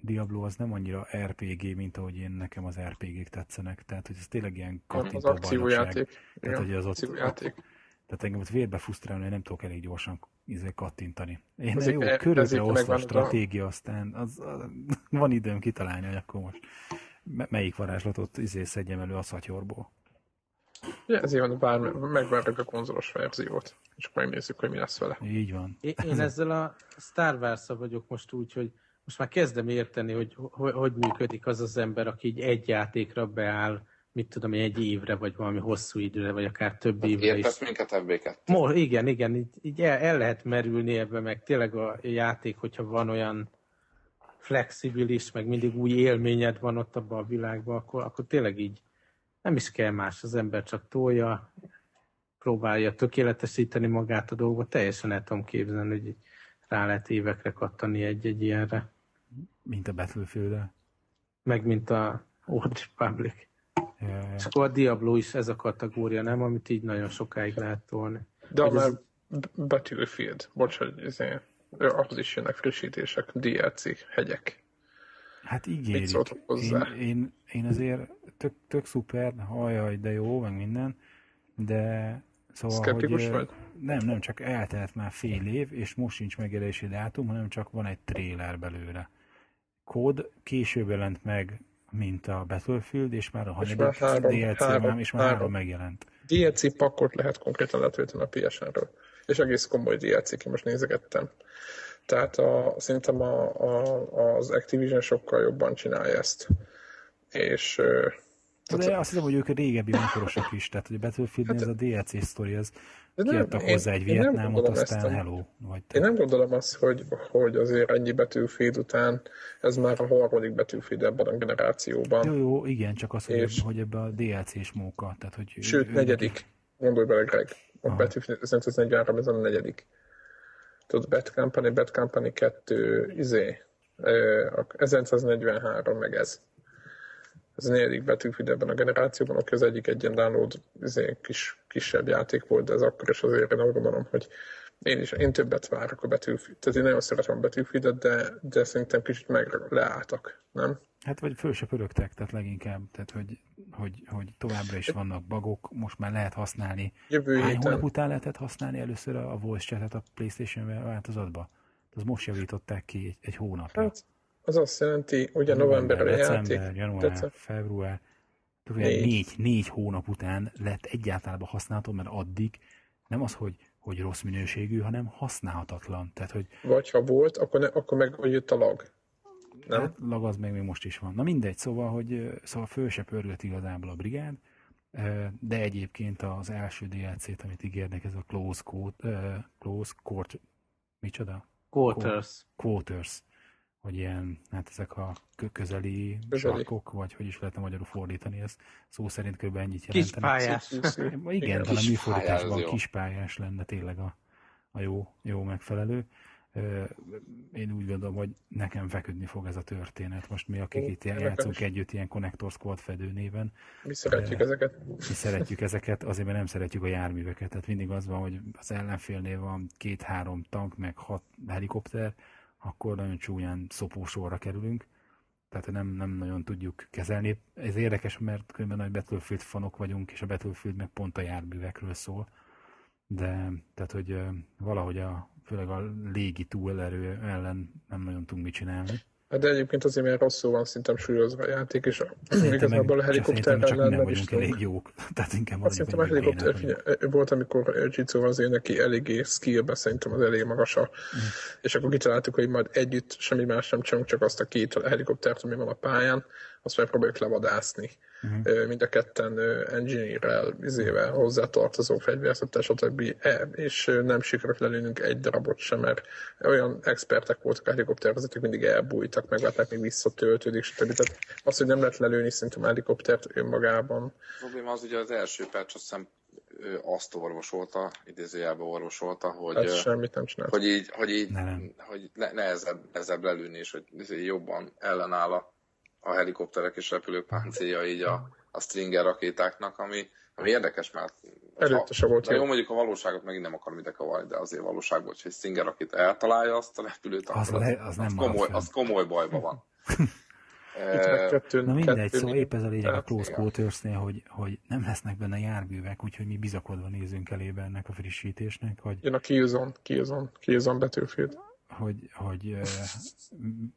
Diablo az nem annyira RPG, mint ahogy én nekem az RPG-k tetszenek. Tehát, hogy ez tényleg ilyen kattintó Az akciójáték. Tehát, hogy az ott, akciójáték. Tehát engem ott vérbe frusztrálni, hogy nem tudok elég gyorsan izé, kattintani. Én Ezek- jó, megvan osztva az a- stratégia, aztán az, az, van időm kitalálni, hogy akkor most me- melyik varázslatot izé szedjem elő a szatyorból. Ja, ezért van, bár megvárjuk a konzolos verziót, és akkor megnézzük, hogy mi lesz vele. Így van. Én, én ezzel a Star wars vagyok most úgy, hogy most már kezdem érteni, hogy hogy, hogy működik az az ember, aki így egy játékra beáll, mit tudom én, egy évre, vagy valami hosszú időre, vagy akár több évre is. Értesz minket FB2? Mo, igen, igen, így, így el, el lehet merülni ebbe, meg tényleg a játék, hogyha van olyan flexibilis, meg mindig új élményed van ott abban a világban, akkor, akkor tényleg így nem is kell más, az ember csak tolja, próbálja tökéletesíteni magát a dolgot, teljesen el tudom képzelni, hogy így rá lehet évekre kattani egy-egy ilyenre, Mint a battlefield meg mint a Old Republic. És akkor a Diablo is ez a kategória, nem? Amit így nagyon sokáig lehet tolni. De már ez- Battlefield, bocs, hogy izé, ahhoz is jönnek frissítések, DLC, hegyek. Hát ígérik. hozzá? Én, én, én azért tök, tök szuper, hajaj, de jó, meg minden, de szóval, Szkeptikus hogy, vagy? Nem, nem, csak eltelt már fél év, és most sincs megjelenési dátum, hanem csak van egy tréler belőle. Kód később jelent meg, mint a Battlefield, és már a három- DLC három- már, és már három, három. megjelent. DLC pakkot lehet konkrétan letölteni a PSN-ről. És egész komoly DLC-k, most nézegettem. Tehát a, szerintem a, a, az Activision sokkal jobban csinálja ezt. És De azt hiszem, hogy ők a régebbi motorosok is, tehát hogy a battlefield ez a DLC sztori, nem, kiadtak hozzá egy Vietnámot, aztán a- hello. Vagy Én nem gondolom azt, hogy, hogy azért ennyi Battlefield után ez már a harmadik Battlefield ebben a generációban. Jó, jó, igen, csak az, hogy, És- hogy ebbe a DLC-s móka, tehát hogy... Sőt, ő- negyedik. Gondolj bele, Greg. A Aha. Battlefield 1943 ez a negyedik. Tudod, Bad Company, Bad Company 2, izé, a 1943 meg ez. Ez a negyedik Battlefield ebben a generációban, oké, az egyik egy ilyen download izé, kis, kisebb játék volt, de ez akkor is azért én azt gondolom, hogy én is, én többet várok a Battlefield. Tehát én nagyon szeretem a Battlefield-et, de, de szerintem kicsit meg leálltak, nem? Hát vagy föl se pörögtek, tehát leginkább, tehát hogy, hogy, hogy továbbra is vannak bagok, most már lehet használni. Jövő Hány héten. hónap után lehetett használni először a voice chatet a Playstation változatba? Az most javították ki egy, egy hónapja. Hát, az azt jelenti, ugye novemberre a játék. december, január, December. február. Tudod, Négy. négy. Négy, hónap után lett egyáltalán használható, mert addig nem az, hogy, hogy rossz minőségű, hanem használhatatlan. Tehát, hogy Vagy ha volt, akkor, ne, akkor meg hogy jött a lag. Nem? Hát lag az meg még most is van. Na mindegy, szóval, hogy szóval föl se pörgött igazából a brigád, de egyébként az első DLC-t, amit ígérnek, ez a Close, Court, ö, close Court, micsoda? Quarters. Quarters, hogy ilyen, hát ezek a kö- közeli, Közeli. sarkok, vagy hogy is lehetne magyarul fordítani, ez szó szerint kb. ennyit Kis jelentene. pályás. Igen, Igen, talán kis műfordításban pályázó. kispályás lenne tényleg a, a jó, jó megfelelő. Én úgy gondolom, hogy nekem feküdni fog ez a történet. Most mi, akik itt játszunk együtt ilyen Connector Squad fedőnéven, Mi szeretjük Eh, ezeket. mi szeretjük ezeket, azért mert nem szeretjük a járműveket. Tehát mindig az van, hogy az ellenfélnél van két-három tank, meg hat helikopter, akkor nagyon csúnyán szopósorra kerülünk. Tehát nem, nem nagyon tudjuk kezelni. Ez érdekes, mert különben nagy Battlefield fanok vagyunk, és a Battlefield meg pont a járművekről szól. De tehát, hogy valahogy a, főleg a légi túlerő ellen nem nagyon tudunk mit csinálni. Hát de egyébként azért, mert rosszul van szintem súlyozva a játék, és Szerintem igazából a szerintem helikopter ellen nem is elég jók. Tehát inkább mondjuk, szerintem a helikopter, figyelj, volt, amikor Jitsu az neki eléggé skillbe szerintem az elég magas a, Mm. és akkor kitaláltuk, hogy majd együtt semmi más nem csinálunk, csak azt a két helikoptert, ami van a pályán, azt megpróbáljuk levadászni. Mhm. Ö, Mind a ketten engineer-rel, izével, hozzátartozó fegyverzettel, stb. E, És nem sikerült lelőnünk egy darabot sem, mert olyan expertek voltak a helikoptervezetők, mindig elbújtak, meglátták, még visszatöltődik, stb. Tehát az, hogy nem lehet lelőni szerintem a helikoptert önmagában, A probléma az ugye az első perc, azt hiszem ő azt orvosolta, idézőjelben orvosolta, hogy, hát semmit nem csinált. hogy így, hogy, így Ne, nem. hogy ne- nehezebb, nehezebb lelőni, és hogy jobban ellenáll a, a helikopterek és repülők páncélja így a, a Stringer rakétáknak, ami, ami érdekes, mert Előtte se volt jó. jó. mondjuk a valóságot megint nem akarom ide kavarni, de azért valóságban, hogyha egy Singer, akit eltalálja azt a repülőt, Az akkor le- az nem marad komoly, az komoly bajban van. Eh, kettőn, Na mindegy, kettőn- szóval épp ez a lényeg a Close igen. Quarters-nél, hogy, hogy nem lesznek benne járművek, úgyhogy mi bizakodva nézünk elébe ennek a frissítésnek, hogy, Jön a Killzone, Killzone, Killzone Battlefield. hogy, hogy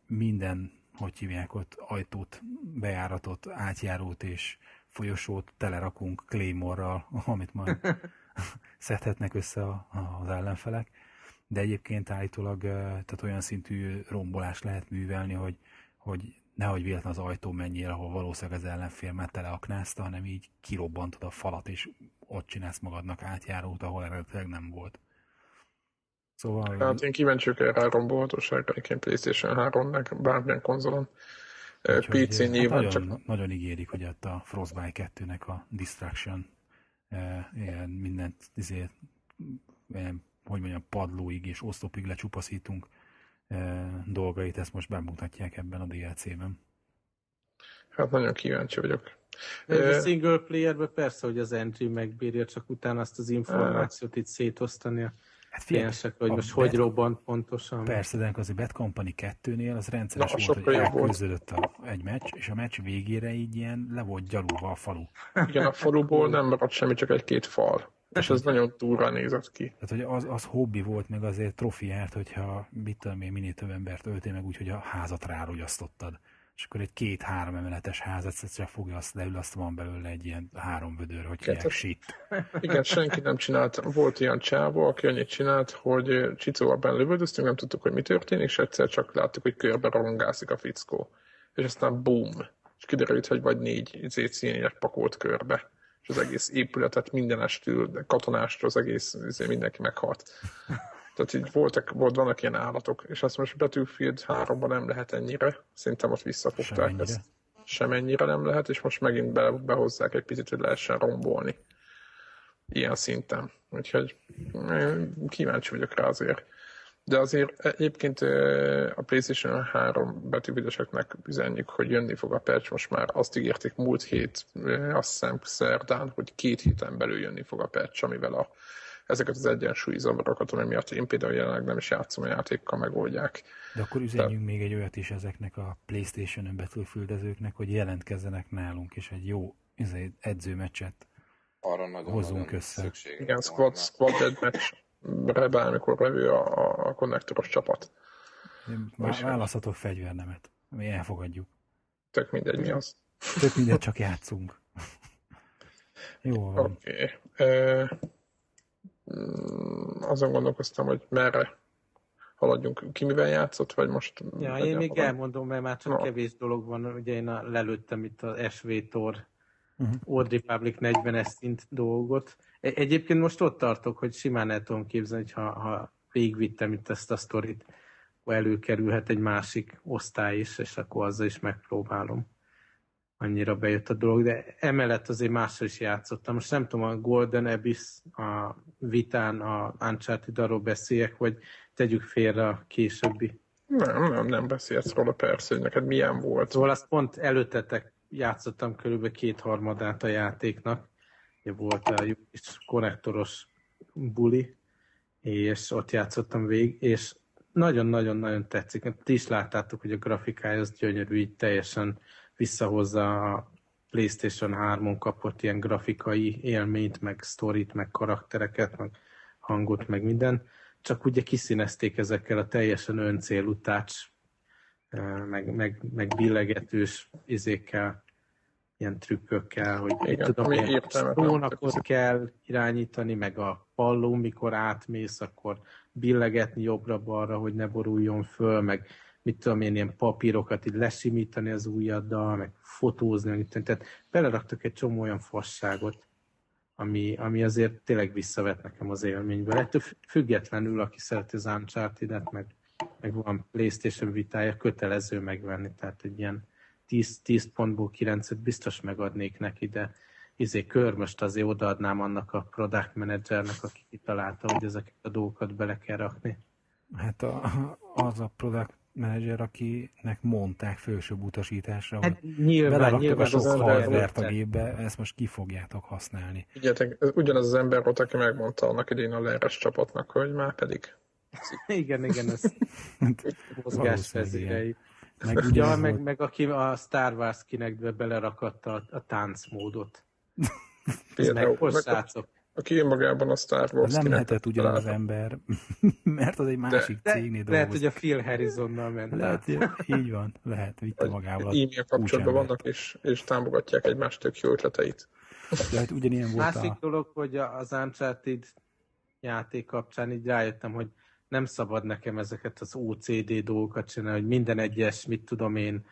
minden, hogy hívják ott, ajtót, bejáratot, átjárót és folyosót telerakunk Claymore-ral, amit majd szedhetnek össze a, az ellenfelek. De egyébként állítólag tehát olyan szintű rombolást lehet művelni, hogy, hogy nehogy véletlen az ajtó menjél, ahol valószínűleg az ellenfél már teleaknázta, hanem így kirobbantod a falat, és ott csinálsz magadnak átjárót, ahol eredetileg nem volt. Szóval... Hát én kíváncsi vagyok erre a rombolhatóságra, egyébként PlayStation 3 meg bármilyen konzolon. Úgyhogy, PC hát nyilván nagyon, csak nagyon ígérik, hogy ott a Frostbite 2-nek a Distraction eh, ilyen mindent, izé, hogy mondjam, padlóig és oszlopig lecsupaszítunk dolgait, ezt most bemutatják ebben a DLC-ben. hát nagyon kíváncsi vagyok. Ö, a single playerben persze, hogy az engine megbírja, csak utána azt az információt itt szétosztani a Hát kliensek, hogy most Bad- hogy robbant pontosan. Persze, de az a Bad Company 2-nél az rendszeres Na, volt, hogy elküzdődött a, egy meccs, és a meccs végére így ilyen le volt gyalulva a falu. Igen, a faluból nem maradt semmi, csak egy-két fal. És ez nagyon durrán nézett ki. Tehát, hogy az, az hobbi volt, meg azért trofi járt, hogyha mit tudom én, minél több embert öltél meg úgy, hogy a házat rárogyasztottad. És akkor egy két-három emeletes házat egyszer fogja, azt leül, azt van belőle egy ilyen három vödör, hogy hívják shit. Igen, senki nem csinált. Volt ilyen csávó, aki annyit csinált, hogy csicóval benne lövöldöztünk, nem tudtuk, hogy mi történik, és egyszer csak láttuk, hogy körbe rongászik a fickó. És aztán boom! És kiderült, hogy vagy négy zécények pakolt körbe. És az egész épületet mindenestül, de katonástól az egész, izé, mindenki meghalt. Tehát így voltak, volt, vannak ilyen állatok, és azt most Battlefield 3-ban nem lehet ennyire. Szerintem ott visszafogták Semennyire. ezt. Semennyire nem lehet, és most megint be, behozzák egy picit, hogy lehessen rombolni ilyen szinten. Úgyhogy eh, kíváncsi vagyok rá azért. De azért egyébként eh, a PlayStation 3 betűvideseknek üzenjük, hogy jönni fog a patch, most már azt ígérték múlt hét, eh, azt hiszem szerdán, hogy két héten belül jönni fog a patch, amivel a, ezeket az egyensúlyi zavarokat, ami miatt én például jelenleg nem is játszom a játékkal, megoldják. De akkor üzenjünk még egy olyat is ezeknek a Playstation-ön betűfildezőknek, hogy jelentkezzenek nálunk, és egy jó izé, edzőmeccset arra nagyon, Hozzunk nagyon össze. szükség. Igen, squad, squad deathmatch bármikor levő a, a, a konnektoros csapat. Vá- Választhatok fegyvernemet, mi elfogadjuk. Tök mindegy mi az. Tök mindegy, csak játszunk. Jó van. Oké. Okay. Azon gondolkoztam, hogy merre haladjunk. Ki mivel játszott, vagy most... Ja, én még valami? elmondom, mert már csak Na. kevés dolog van. Ugye én lelőttem itt az SV Tor Mhm. Old Republic 40-es szint dolgot. E- Egyébként most ott tartok, hogy simán el tudom képzelni, hogy ha, ha végigvittem itt ezt a sztorit, akkor előkerülhet egy másik osztály is, és akkor azzal is megpróbálom. Annyira bejött a dolog, de emellett azért mással is játszottam. Most nem tudom, a Golden Abyss, a Vitán, a Uncharted arról beszéljek, vagy tegyük félre a későbbi Nem, nem, nem beszélsz róla persze, hogy neked milyen volt. Szóval azt pont előttetek játszottam körülbelül kétharmadát a játéknak. Volt a kis konnektoros buli, és ott játszottam végig, és nagyon-nagyon-nagyon tetszik. Ti is láttátok, hogy a grafikája az gyönyörű, így teljesen visszahozza a PlayStation 3-on kapott ilyen grafikai élményt, meg sztorit, meg karaktereket, meg hangot, meg minden. Csak ugye kiszínezték ezekkel a teljesen öncélú touch meg, meg, meg billegetős izékkel, ilyen trükkökkel, hogy Igen, tudom, értelmetlen. trónakot kell irányítani, meg a palló, mikor átmész, akkor billegetni jobbra-balra, hogy ne boruljon föl, meg mit tudom én, ilyen papírokat így lesimítani az ujjaddal, meg fotózni, meg mit- tehát beleraktak egy csomó olyan fasságot, ami, ami azért tényleg visszavet nekem az élményből. Ettől fü- függetlenül, aki szereti az Uncharted-et, meg, meg van PlayStation vitája, kötelező megvenni, tehát egy ilyen 10, 10 pontból 9-et biztos megadnék neki, de izé körmöst azért odaadnám annak a product managernek, aki kitalálta, hogy ezeket a dolgokat bele kell rakni. Hát a, az a product menedzser, akinek mondták fősőbb utasításra, Hát hogy nyilván, beleraktak a nyilván sok hardvert a gépbe, ezt most ki fogjátok használni. Figyeljetek, ugyanaz az ember volt, aki megmondta annak idén a leres csapatnak, hogy már pedig. Igen, igen, ez mozgásvezérei. Meg Ja, ugyanaz meg, meg aki a Star Wars kinekbe belerakatta a, a táncmódot. Ez Például, meg, meg. Aki önmagában a Star Wars nem lehetett ugyanaz az ember, mert az egy másik De, cégnél lehet, dolgozott. hogy a Phil Harrisonnal ment Lehet, így van, lehet, vitte magával. E-mail kapcsolatban vannak, és, és támogatják egymást tök jó ötleteit. Lehet, ugyanilyen volt Másik a... dolog, hogy a- az Uncharted játék kapcsán így rájöttem, hogy nem szabad nekem ezeket az OCD dolgokat csinálni, hogy minden egyes, mit tudom én,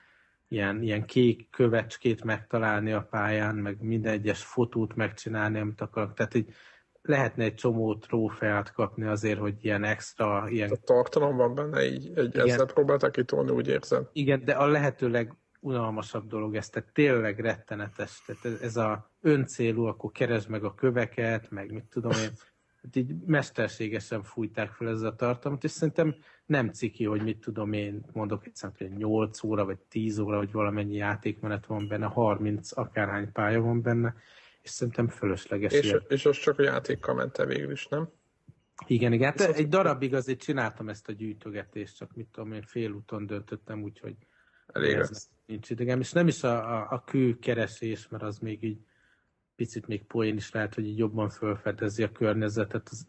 ilyen, ilyen kék kövecskét megtalálni a pályán, meg minden egyes fotót megcsinálni, amit akarok. Tehát így lehetne egy csomó trófeát kapni azért, hogy ilyen extra, ilyen A tartalom van benne, így egy, Igen. ezzel próbálták kitolni, úgy érzed. Igen, de a lehetőleg unalmasabb dolog ez, tehát tényleg rettenetes. Tehát ez, ez a öncélú, akkor keresd meg a köveket, meg mit tudom én. Hát így mesterségesen fújták fel ezzel a tartalmat, és szerintem nem ciki, hogy mit tudom én, mondok egy hogy 8 óra, vagy 10 óra, vagy valamennyi játékmenet van benne, 30 akárhány pálya van benne, és szerintem fölösleges És, ilyen. és az csak a játékkal ment el végül is, nem? Igen, igen. Hát egy darabig azért csináltam ezt a gyűjtögetést, csak mit tudom én, félúton döntöttem, úgyhogy Elég ez nincs idegem. És nem is a, a, a kő keresés, mert az még így picit még poén is lehet, hogy így jobban felfedezi a környezetet az,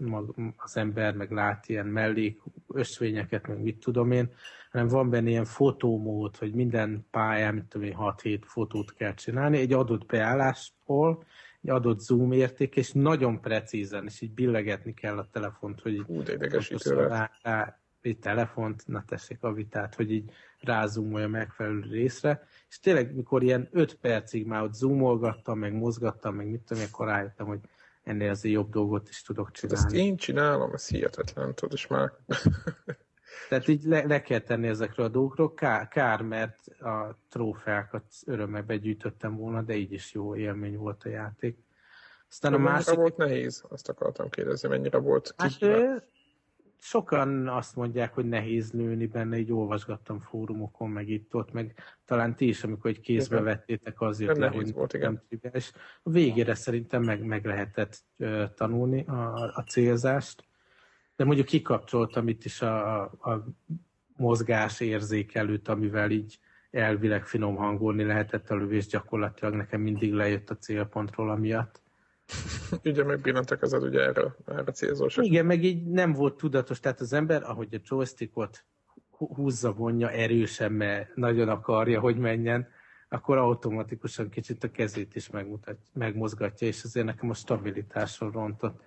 az ember, meg lát ilyen mellék ösvényeket, meg mit tudom én, hanem van benne ilyen fotómód, hogy minden pályán, mit tudom én, 6-7 fotót kell csinálni, egy adott beállásból, egy adott zoom érték, és nagyon precízen, és így billegetni kell a telefont, hogy Hú, de rá, egy telefont, na tessék a vitát, hogy így rázumolja megfelelő részre, és tényleg, mikor ilyen 5 percig már ott zoomolgattam, meg mozgattam, meg mit tudom, akkor rájöttem, hogy ennél azért jobb dolgot is tudok Hát Ezt csinálni. én csinálom, ez hihetetlen, tudod, és már Tehát így le, le kell tenni ezekről a dolgokról. Kár, kár, mert a trófeákat örömmel begyűjtöttem volna, de így is jó élmény volt a játék. Aztán a másik... volt nehéz? Azt akartam kérdezni, mennyire volt Hát kihívás? ö, sokan azt mondják, hogy nehéz lőni benne, így olvasgattam fórumokon, meg itt ott, meg talán ti is, amikor egy kézbe Igen. vettétek, az jött le, hogy volt, nem triviális. A végére szerintem meg, meg lehetett ö, tanulni a, a célzást, de mondjuk kikapcsoltam itt is a, a, a mozgás érzékelőt, amivel így elvileg finom hangolni lehetett a lövés, gyakorlatilag nekem mindig lejött a célpontról amiatt. Ugye megbillentek ezed ugye erre, erre célzós. Igen, meg így nem volt tudatos, tehát az ember, ahogy a joystickot hú- húzza, vonja erősen, mert nagyon akarja, hogy menjen, akkor automatikusan kicsit a kezét is megmutat, megmozgatja, és azért nekem a stabilitásról rontott.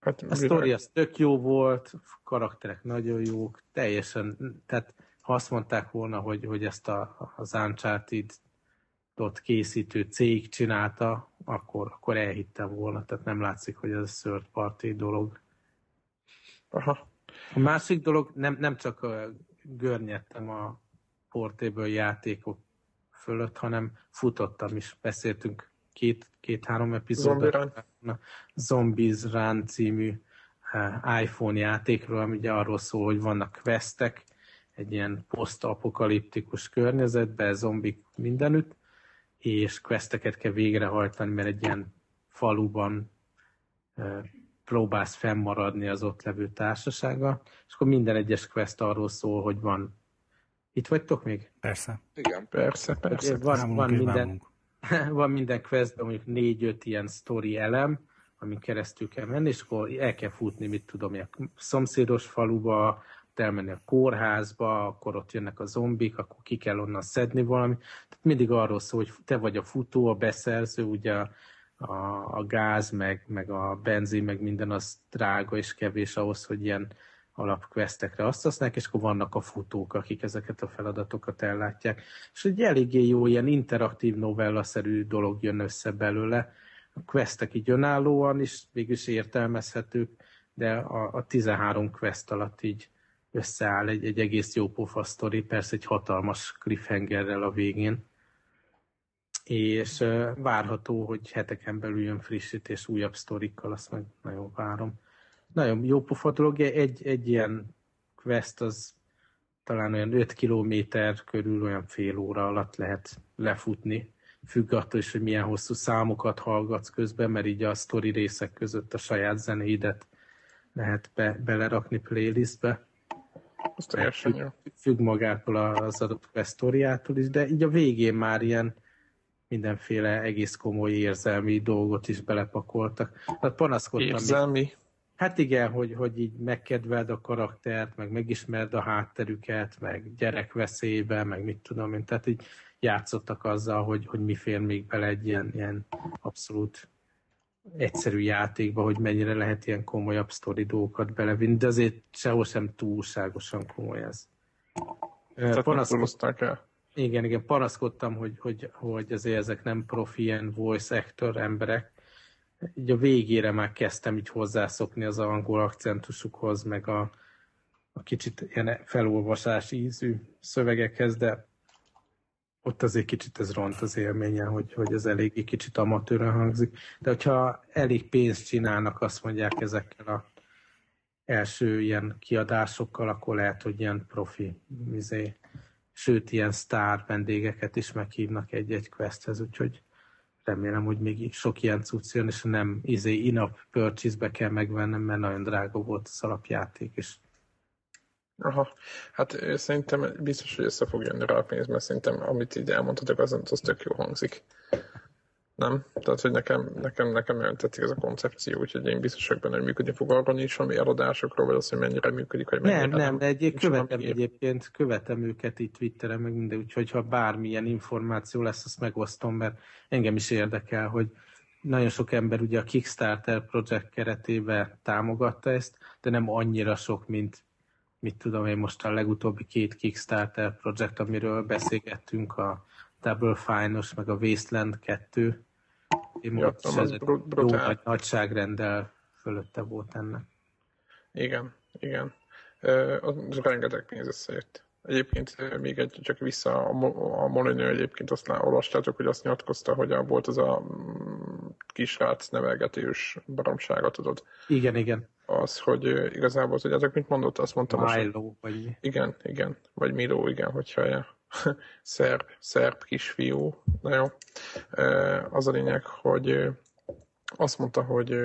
Hát, A sztori az tök jó volt, karakterek nagyon jók, teljesen, tehát ha azt mondták volna, hogy, hogy ezt a, az uncharted ott készítő cég csinálta, akkor, akkor elhittem volna, tehát nem látszik, hogy ez third party dolog. Aha. A másik dolog, nem, nem csak görnyedtem a portable játékok fölött, hanem futottam is. Beszéltünk két, két-három epizódot. Zombie Run. Zombies Run című iPhone játékról, ami ugye arról szól, hogy vannak questek, egy ilyen posztapokaliptikus környezetben, zombik mindenütt, és questeket kell végrehajtani, mert egy ilyen faluban próbálsz fennmaradni az ott levő társasága, és akkor minden egyes quest arról szól, hogy van. Itt vagytok még? Persze. Igen. Persze, persze. Van, Számolunk van, minden, van minden questben mondjuk négy-öt ilyen story elem, amin keresztül kell menni, és akkor el kell futni, mit tudom, én, a szomszédos faluba, elmenni a kórházba, akkor ott jönnek a zombik, akkor ki kell onnan szedni valami. Tehát mindig arról szól, hogy te vagy a futó, a beszerző, ugye a, a, a gáz, meg, meg a benzin, meg minden az drága és kevés ahhoz, hogy ilyen alapquestekre azt használják, és akkor vannak a futók, akik ezeket a feladatokat ellátják. És egy eléggé jó ilyen interaktív novellaszerű dolog jön össze belőle. A questek így önállóan is végülis értelmezhetők, de a, a 13 quest alatt így összeáll egy, egy egész jó pofa sztori, persze egy hatalmas cliffhangerrel a végén. És várható, hogy heteken belül jön frissítés újabb sztorikkal, azt meg nagyon várom. Nagyon jó pofa dolog, egy, egy ilyen quest az talán olyan 5 kilométer körül olyan fél óra alatt lehet lefutni, függ attól is, hogy milyen hosszú számokat hallgatsz közben, mert így a sztori részek között a saját zenéidet lehet be, belerakni playlistbe. Az teljesen jó. Függ magától az adott sztoriától is, de így a végén már ilyen mindenféle egész komoly érzelmi dolgot is belepakoltak. Hát panaszkodtam. Érzelmi? Még, Hát igen, hogy, hogy így megkedveld a karaktert, meg megismerd a hátterüket, meg gyerekveszélybe, meg mit tudom én. Tehát így játszottak azzal, hogy, hogy mi fér még bele egy ilyen, ilyen abszolút egyszerű játékba, hogy mennyire lehet ilyen komolyabb sztori dolgokat belevinni, de azért sehol sem túlságosan komoly ez. Panaszkodtak el. Igen, igen, panaszkodtam, hogy, hogy, hogy azért ezek nem profi ilyen voice actor emberek, így a végére már kezdtem így hozzászokni az angol akcentusukhoz, meg a, a kicsit ilyen felolvasás ízű szövegekhez, de ott azért kicsit ez ront az élményen, hogy, hogy ez eléggé kicsit amatőrön hangzik. De hogyha elég pénzt csinálnak, azt mondják ezekkel a első ilyen kiadásokkal, akkor lehet, hogy ilyen profi, izé, sőt, ilyen sztár vendégeket is meghívnak egy-egy questhez, úgyhogy remélem, hogy még sok ilyen cucc jön, és nem izé in-app purchase-be kell megvennem, mert nagyon drága volt az alapjáték, és Aha, hát szerintem biztos, hogy össze fog jönni rá a pénz, mert szerintem amit így elmondhatok, az, az tök jó hangzik. Nem? Tehát, hogy nekem, nekem, nekem nagyon tetszik ez a koncepció, úgyhogy én biztos vagyok benne, hogy működni fog arra nincs, ami eladásokról, vagy az, hogy mennyire működik, hogy mennyire nem. Nem, nem, de egyébként követem egyébként, követem őket itt Twitteren, meg minden, úgyhogy ha bármilyen információ lesz, azt megosztom, mert engem is érdekel, hogy nagyon sok ember ugye a Kickstarter projekt keretében támogatta ezt, de nem annyira sok, mint mit tudom én most a legutóbbi két Kickstarter projekt, amiről beszélgettünk, a Double Fine-os, meg a Wasteland 2, én ja, ez brut- jó nagy nagyságrendel fölötte volt ennek. Igen, igen. Az rengeteg pénz összejött. Egyébként még egy, csak vissza a, a Molyneux egyébként azt olvastátok, hogy azt nyilatkozta, hogy a, volt az a mm, kisrác nevelgetős baromsága, tudod. Igen, igen. Az, hogy igazából, hogy ezek mit mondott, azt mondtam. Milo, most, vagy Igen, igen. Vagy Milo, igen, hogyha ja. szerb, szerb kisfiú. Na jó. Az a lényeg, hogy azt mondta, hogy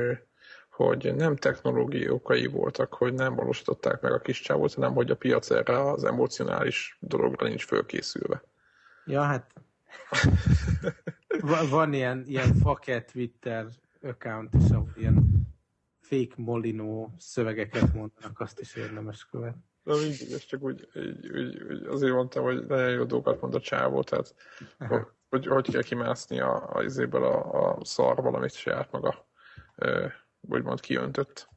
hogy nem technológiai okai voltak, hogy nem valósították meg a kis csávot, hanem hogy a piac erre az emocionális dologra nincs fölkészülve. Ja, hát van ilyen, ilyen faket Twitter account is, ahol ilyen fake Molino szövegeket mondanak, azt is érdemes követni. Na mindig, ez csak úgy, úgy, úgy, úgy, azért mondtam, hogy nagyon jó dolgokat mond a csávó, tehát hogy, hogy, hogy kell kimászni a, a, a, a, a szarval, amit saját maga úgymond kiöntött.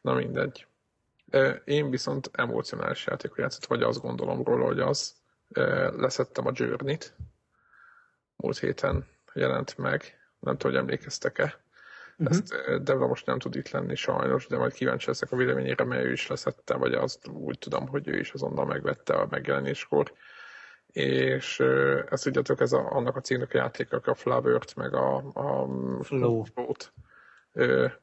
Na mindegy. Én viszont emocionális játékot játszottam, vagy azt gondolom róla, hogy az. Leszettem a Journey-t. Múlt héten jelent meg. Nem tudom, hogy emlékeztek-e. Uh-huh. Ezt Devla most nem tud itt lenni sajnos, de majd kíváncsi leszek a véleményére, mert ő is leszette, vagy azt úgy tudom, hogy ő is azonnal megvette a megjelenéskor. És ez tudjátok, ez a, annak a cégnek a játék, a Flavört, meg a, a Flow. Flow-t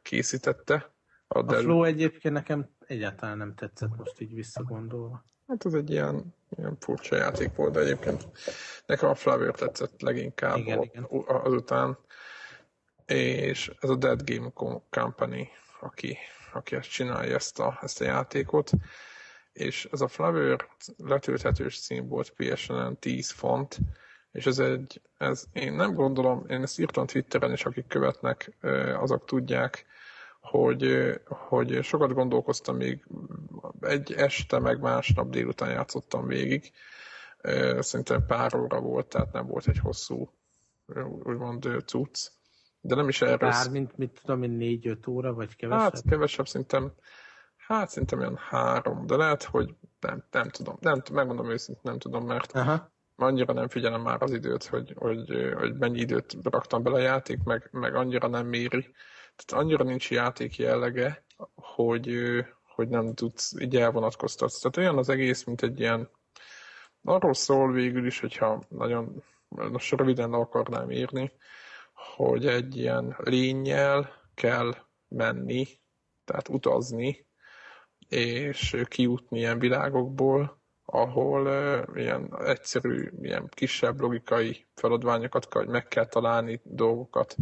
készítette. A, a Flow egyébként nekem egyáltalán nem tetszett most így visszagondolva. Hát ez egy ilyen, ilyen furcsa játék volt, de egyébként nekem a Flavor tetszett leginkább igen, igen. azután. És ez a Dead Game Company, aki, aki ezt csinálja, ezt a, ezt a játékot. És ez a Flavor letölthetős cím volt PSN-en 10 font, és ez egy, ez, én nem gondolom, én ezt írtam Twitteren, és akik követnek, azok tudják, hogy, hogy sokat gondolkoztam még egy este, meg másnap délután játszottam végig. Szerintem pár óra volt, tehát nem volt egy hosszú, úgymond cucc. De nem is erről... Pár, mint mit tudom én, négy-öt óra, vagy kevesebb? Hát kevesebb, szerintem Hát szerintem olyan három, de lehet, hogy nem, nem tudom. Nem, megmondom őszintén, nem tudom, mert Aha annyira nem figyelem már az időt, hogy, hogy, hogy mennyi időt raktam bele a játék, meg, meg annyira nem méri. Tehát annyira nincs játék jellege, hogy, hogy nem tudsz így elvonatkoztatni. Tehát olyan az egész, mint egy ilyen arról szól végül is, hogyha nagyon most röviden le akarnám írni, hogy egy ilyen lényel kell menni, tehát utazni, és kijutni ilyen világokból, ahol uh, ilyen egyszerű, ilyen kisebb logikai feladványokat kell, hogy meg kell találni dolgokat.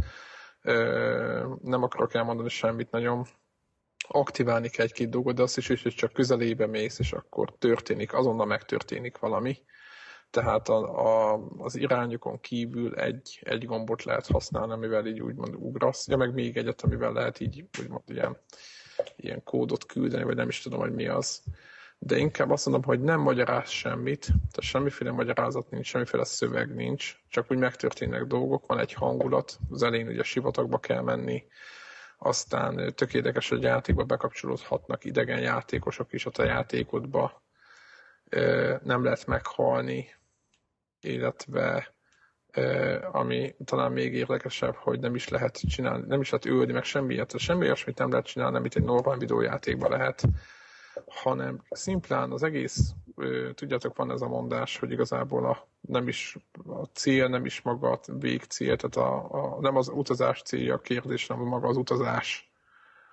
Nem akarok elmondani semmit nagyon. Aktiválni kell egy-két dolgot, de azt is, hogy csak közelébe mész, és akkor történik, azonnal megtörténik valami. Tehát a, a, az irányokon kívül egy, egy gombot lehet használni, amivel így úgymond ugrasz, ja, meg még egyet, amivel lehet így úgymond ilyen, ilyen kódot küldeni, vagy nem is tudom, hogy mi az de inkább azt mondom, hogy nem magyaráz semmit, tehát semmiféle magyarázat nincs, semmiféle szöveg nincs, csak úgy megtörténnek dolgok, van egy hangulat, az elején ugye sivatagba kell menni, aztán tök érdekes, hogy játékba bekapcsolódhatnak idegen játékosok is a játékodba, nem lehet meghalni, illetve ami talán még érdekesebb, hogy nem is lehet csinálni, nem is lehet ülni, meg semmi ilyet, semmi olyasmit nem lehet csinálni, amit egy normál videójátékban lehet hanem szimplán az egész, tudjátok, van ez a mondás, hogy igazából a, nem is a cél, nem is maga a végcél, tehát a, a, nem az utazás célja a kérdés, hanem maga az utazás.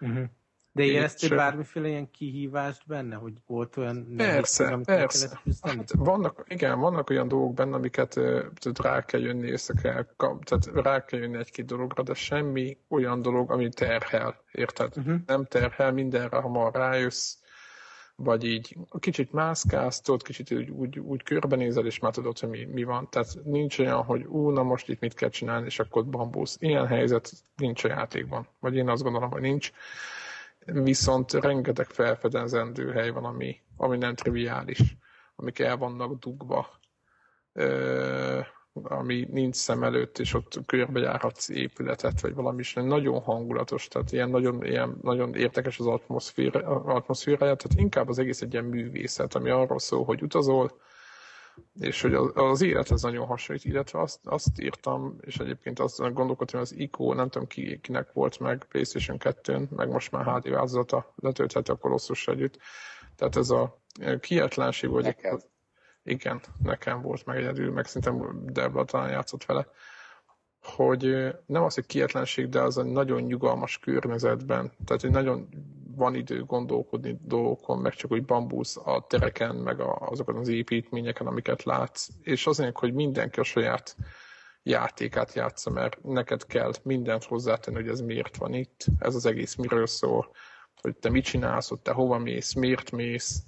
Uh-huh. De éreztél bármiféle ilyen kihívást benne, hogy volt olyan Persze, nehéz, persze. Hát vannak, igen, vannak olyan dolgok benne, amiket tehát rá kell jönni, össze kell, tehát rá kell jönni egy-két dologra, de semmi olyan dolog, ami terhel, érted? Uh-huh. Nem terhel mindenre, ha ma rájössz, vagy így kicsit mászkálsz, tudod, kicsit úgy, úgy, úgy körbenézel, és már tudod, hogy mi, mi van. Tehát nincs olyan, hogy ú, na most itt mit kell csinálni, és akkor bambusz. Ilyen helyzet nincs a játékban. Vagy én azt gondolom, hogy nincs. Viszont rengeteg felfedezendő hely van, ami, ami nem triviális, amik el vannak dugva. Ö, ami nincs szem előtt, és ott körbejárhatsz épületet, vagy valami is nagyon hangulatos, tehát ilyen nagyon, ilyen nagyon értekes az atmoszféra, atmoszférája, tehát inkább az egész egy ilyen művészet, ami arról szól, hogy utazol, és hogy az, az élethez nagyon hasonlít, illetve azt, azt írtam, és egyébként azt gondolkodtam, hogy az ICO, nem tudom ki, kinek volt meg PlayStation 2-n, meg most már HD változata letölthető a Colossus együtt. Tehát ez a kietlenség, vagy Neked. Igen, nekem volt meg egyedül, meg szerintem Debla talán játszott vele, hogy nem az, hogy kietlenség, de az egy nagyon nyugalmas környezetben, tehát hogy nagyon van idő gondolkodni dolgokon, meg csak úgy bambusz a tereken, meg a, azokon az építményeken, amiket látsz, és azért, hogy mindenki a saját játékát játsza, mert neked kell mindent hozzátenni, hogy ez miért van itt, ez az egész miről szól, hogy te mit csinálsz, hogy te hova mész, miért mész,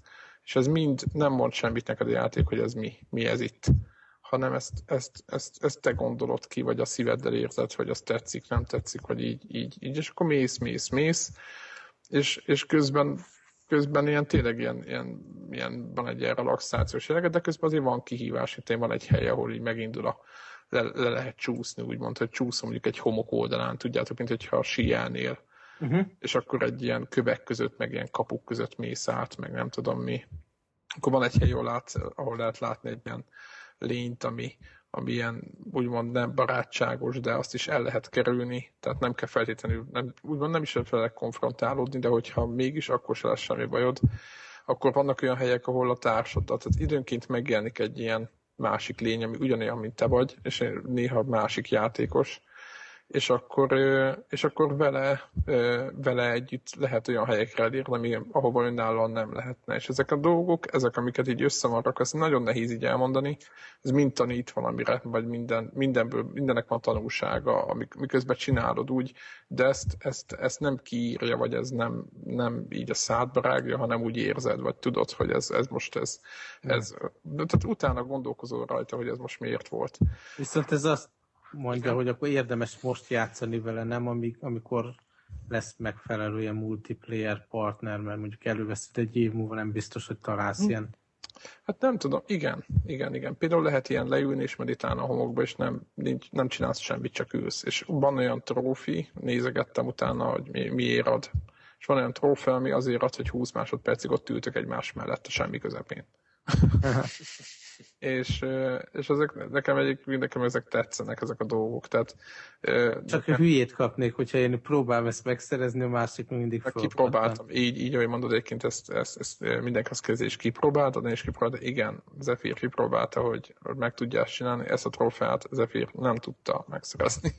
és ez mind nem mond semmit neked a játék, hogy ez mi, mi ez itt, hanem ezt, ezt, ezt, ezt te gondolod ki, vagy a szíveddel érzed, hogy az tetszik, nem tetszik, vagy így, így, így. És akkor mész, mész, mész, és, és közben közben ilyen tényleg ilyen, ilyen, ilyen van egy ilyen relaxációs jelege, de közben azért van kihívás, itt van egy hely, ahol így megindul a, le, le lehet csúszni, úgymond, hogy csúszom mondjuk egy homok oldalán, tudjátok, mint hogyha síelnél uh-huh. és akkor egy ilyen kövek között, meg ilyen kapuk között mész át, meg nem tudom mi. Akkor van egy hely, ahol, lát, ahol lehet látni egy ilyen lényt, ami, ami ilyen úgymond nem barátságos, de azt is el lehet kerülni, tehát nem kell feltétlenül, nem, úgymond nem is lehet konfrontálódni, de hogyha mégis, akkor se lesz semmi bajod. Akkor vannak olyan helyek, ahol a társadat, tehát időnként megjelenik egy ilyen másik lény, ami ugyanolyan, mint te vagy, és néha másik játékos, és akkor, és akkor vele, vele együtt lehet olyan helyekre elérni, ami, ahova önállóan nem lehetne. És ezek a dolgok, ezek, amiket így összemarrak, ezt nagyon nehéz így elmondani, ez mind tanít valamire, vagy minden, mindenből, mindennek van tanulsága, amik, miközben csinálod úgy, de ezt, ezt, ezt nem kiírja, vagy ez nem, nem így a szádba rágja, hanem úgy érzed, vagy tudod, hogy ez, ez most ez, ez, tehát utána gondolkozol rajta, hogy ez most miért volt. Viszont ez azt mondja, hogy akkor érdemes most játszani vele, nem amíg, amikor lesz megfelelő ilyen multiplayer partner, mert mondjuk előveszed egy év múlva, nem biztos, hogy találsz hm. ilyen. Hát nem tudom, igen, igen, igen. Például lehet ilyen leülni és meditálni a homokba, és nem, nincs, nem csinálsz semmit, csak ülsz. És van olyan trófi, nézegettem utána, hogy mi, miért ad. És van olyan trófea, ami azért ad, hogy 20 másodpercig ott ültök egymás mellett a semmi közepén. És, és ezek, nekem egyik, nekem ezek tetszenek, ezek a dolgok. Tehát, Csak nekem... hülyét kapnék, hogyha én próbálom ezt megszerezni, a másik mindig fel. Kipróbáltam, így, így, ahogy mondod, egyébként ezt, ezt, ezt mindenkihez kezdés is kipróbáltad, és kipróbálta, igen, Zephyr kipróbálta, hogy meg tudja csinálni, ezt a trófeát Zephyr nem tudta megszerezni.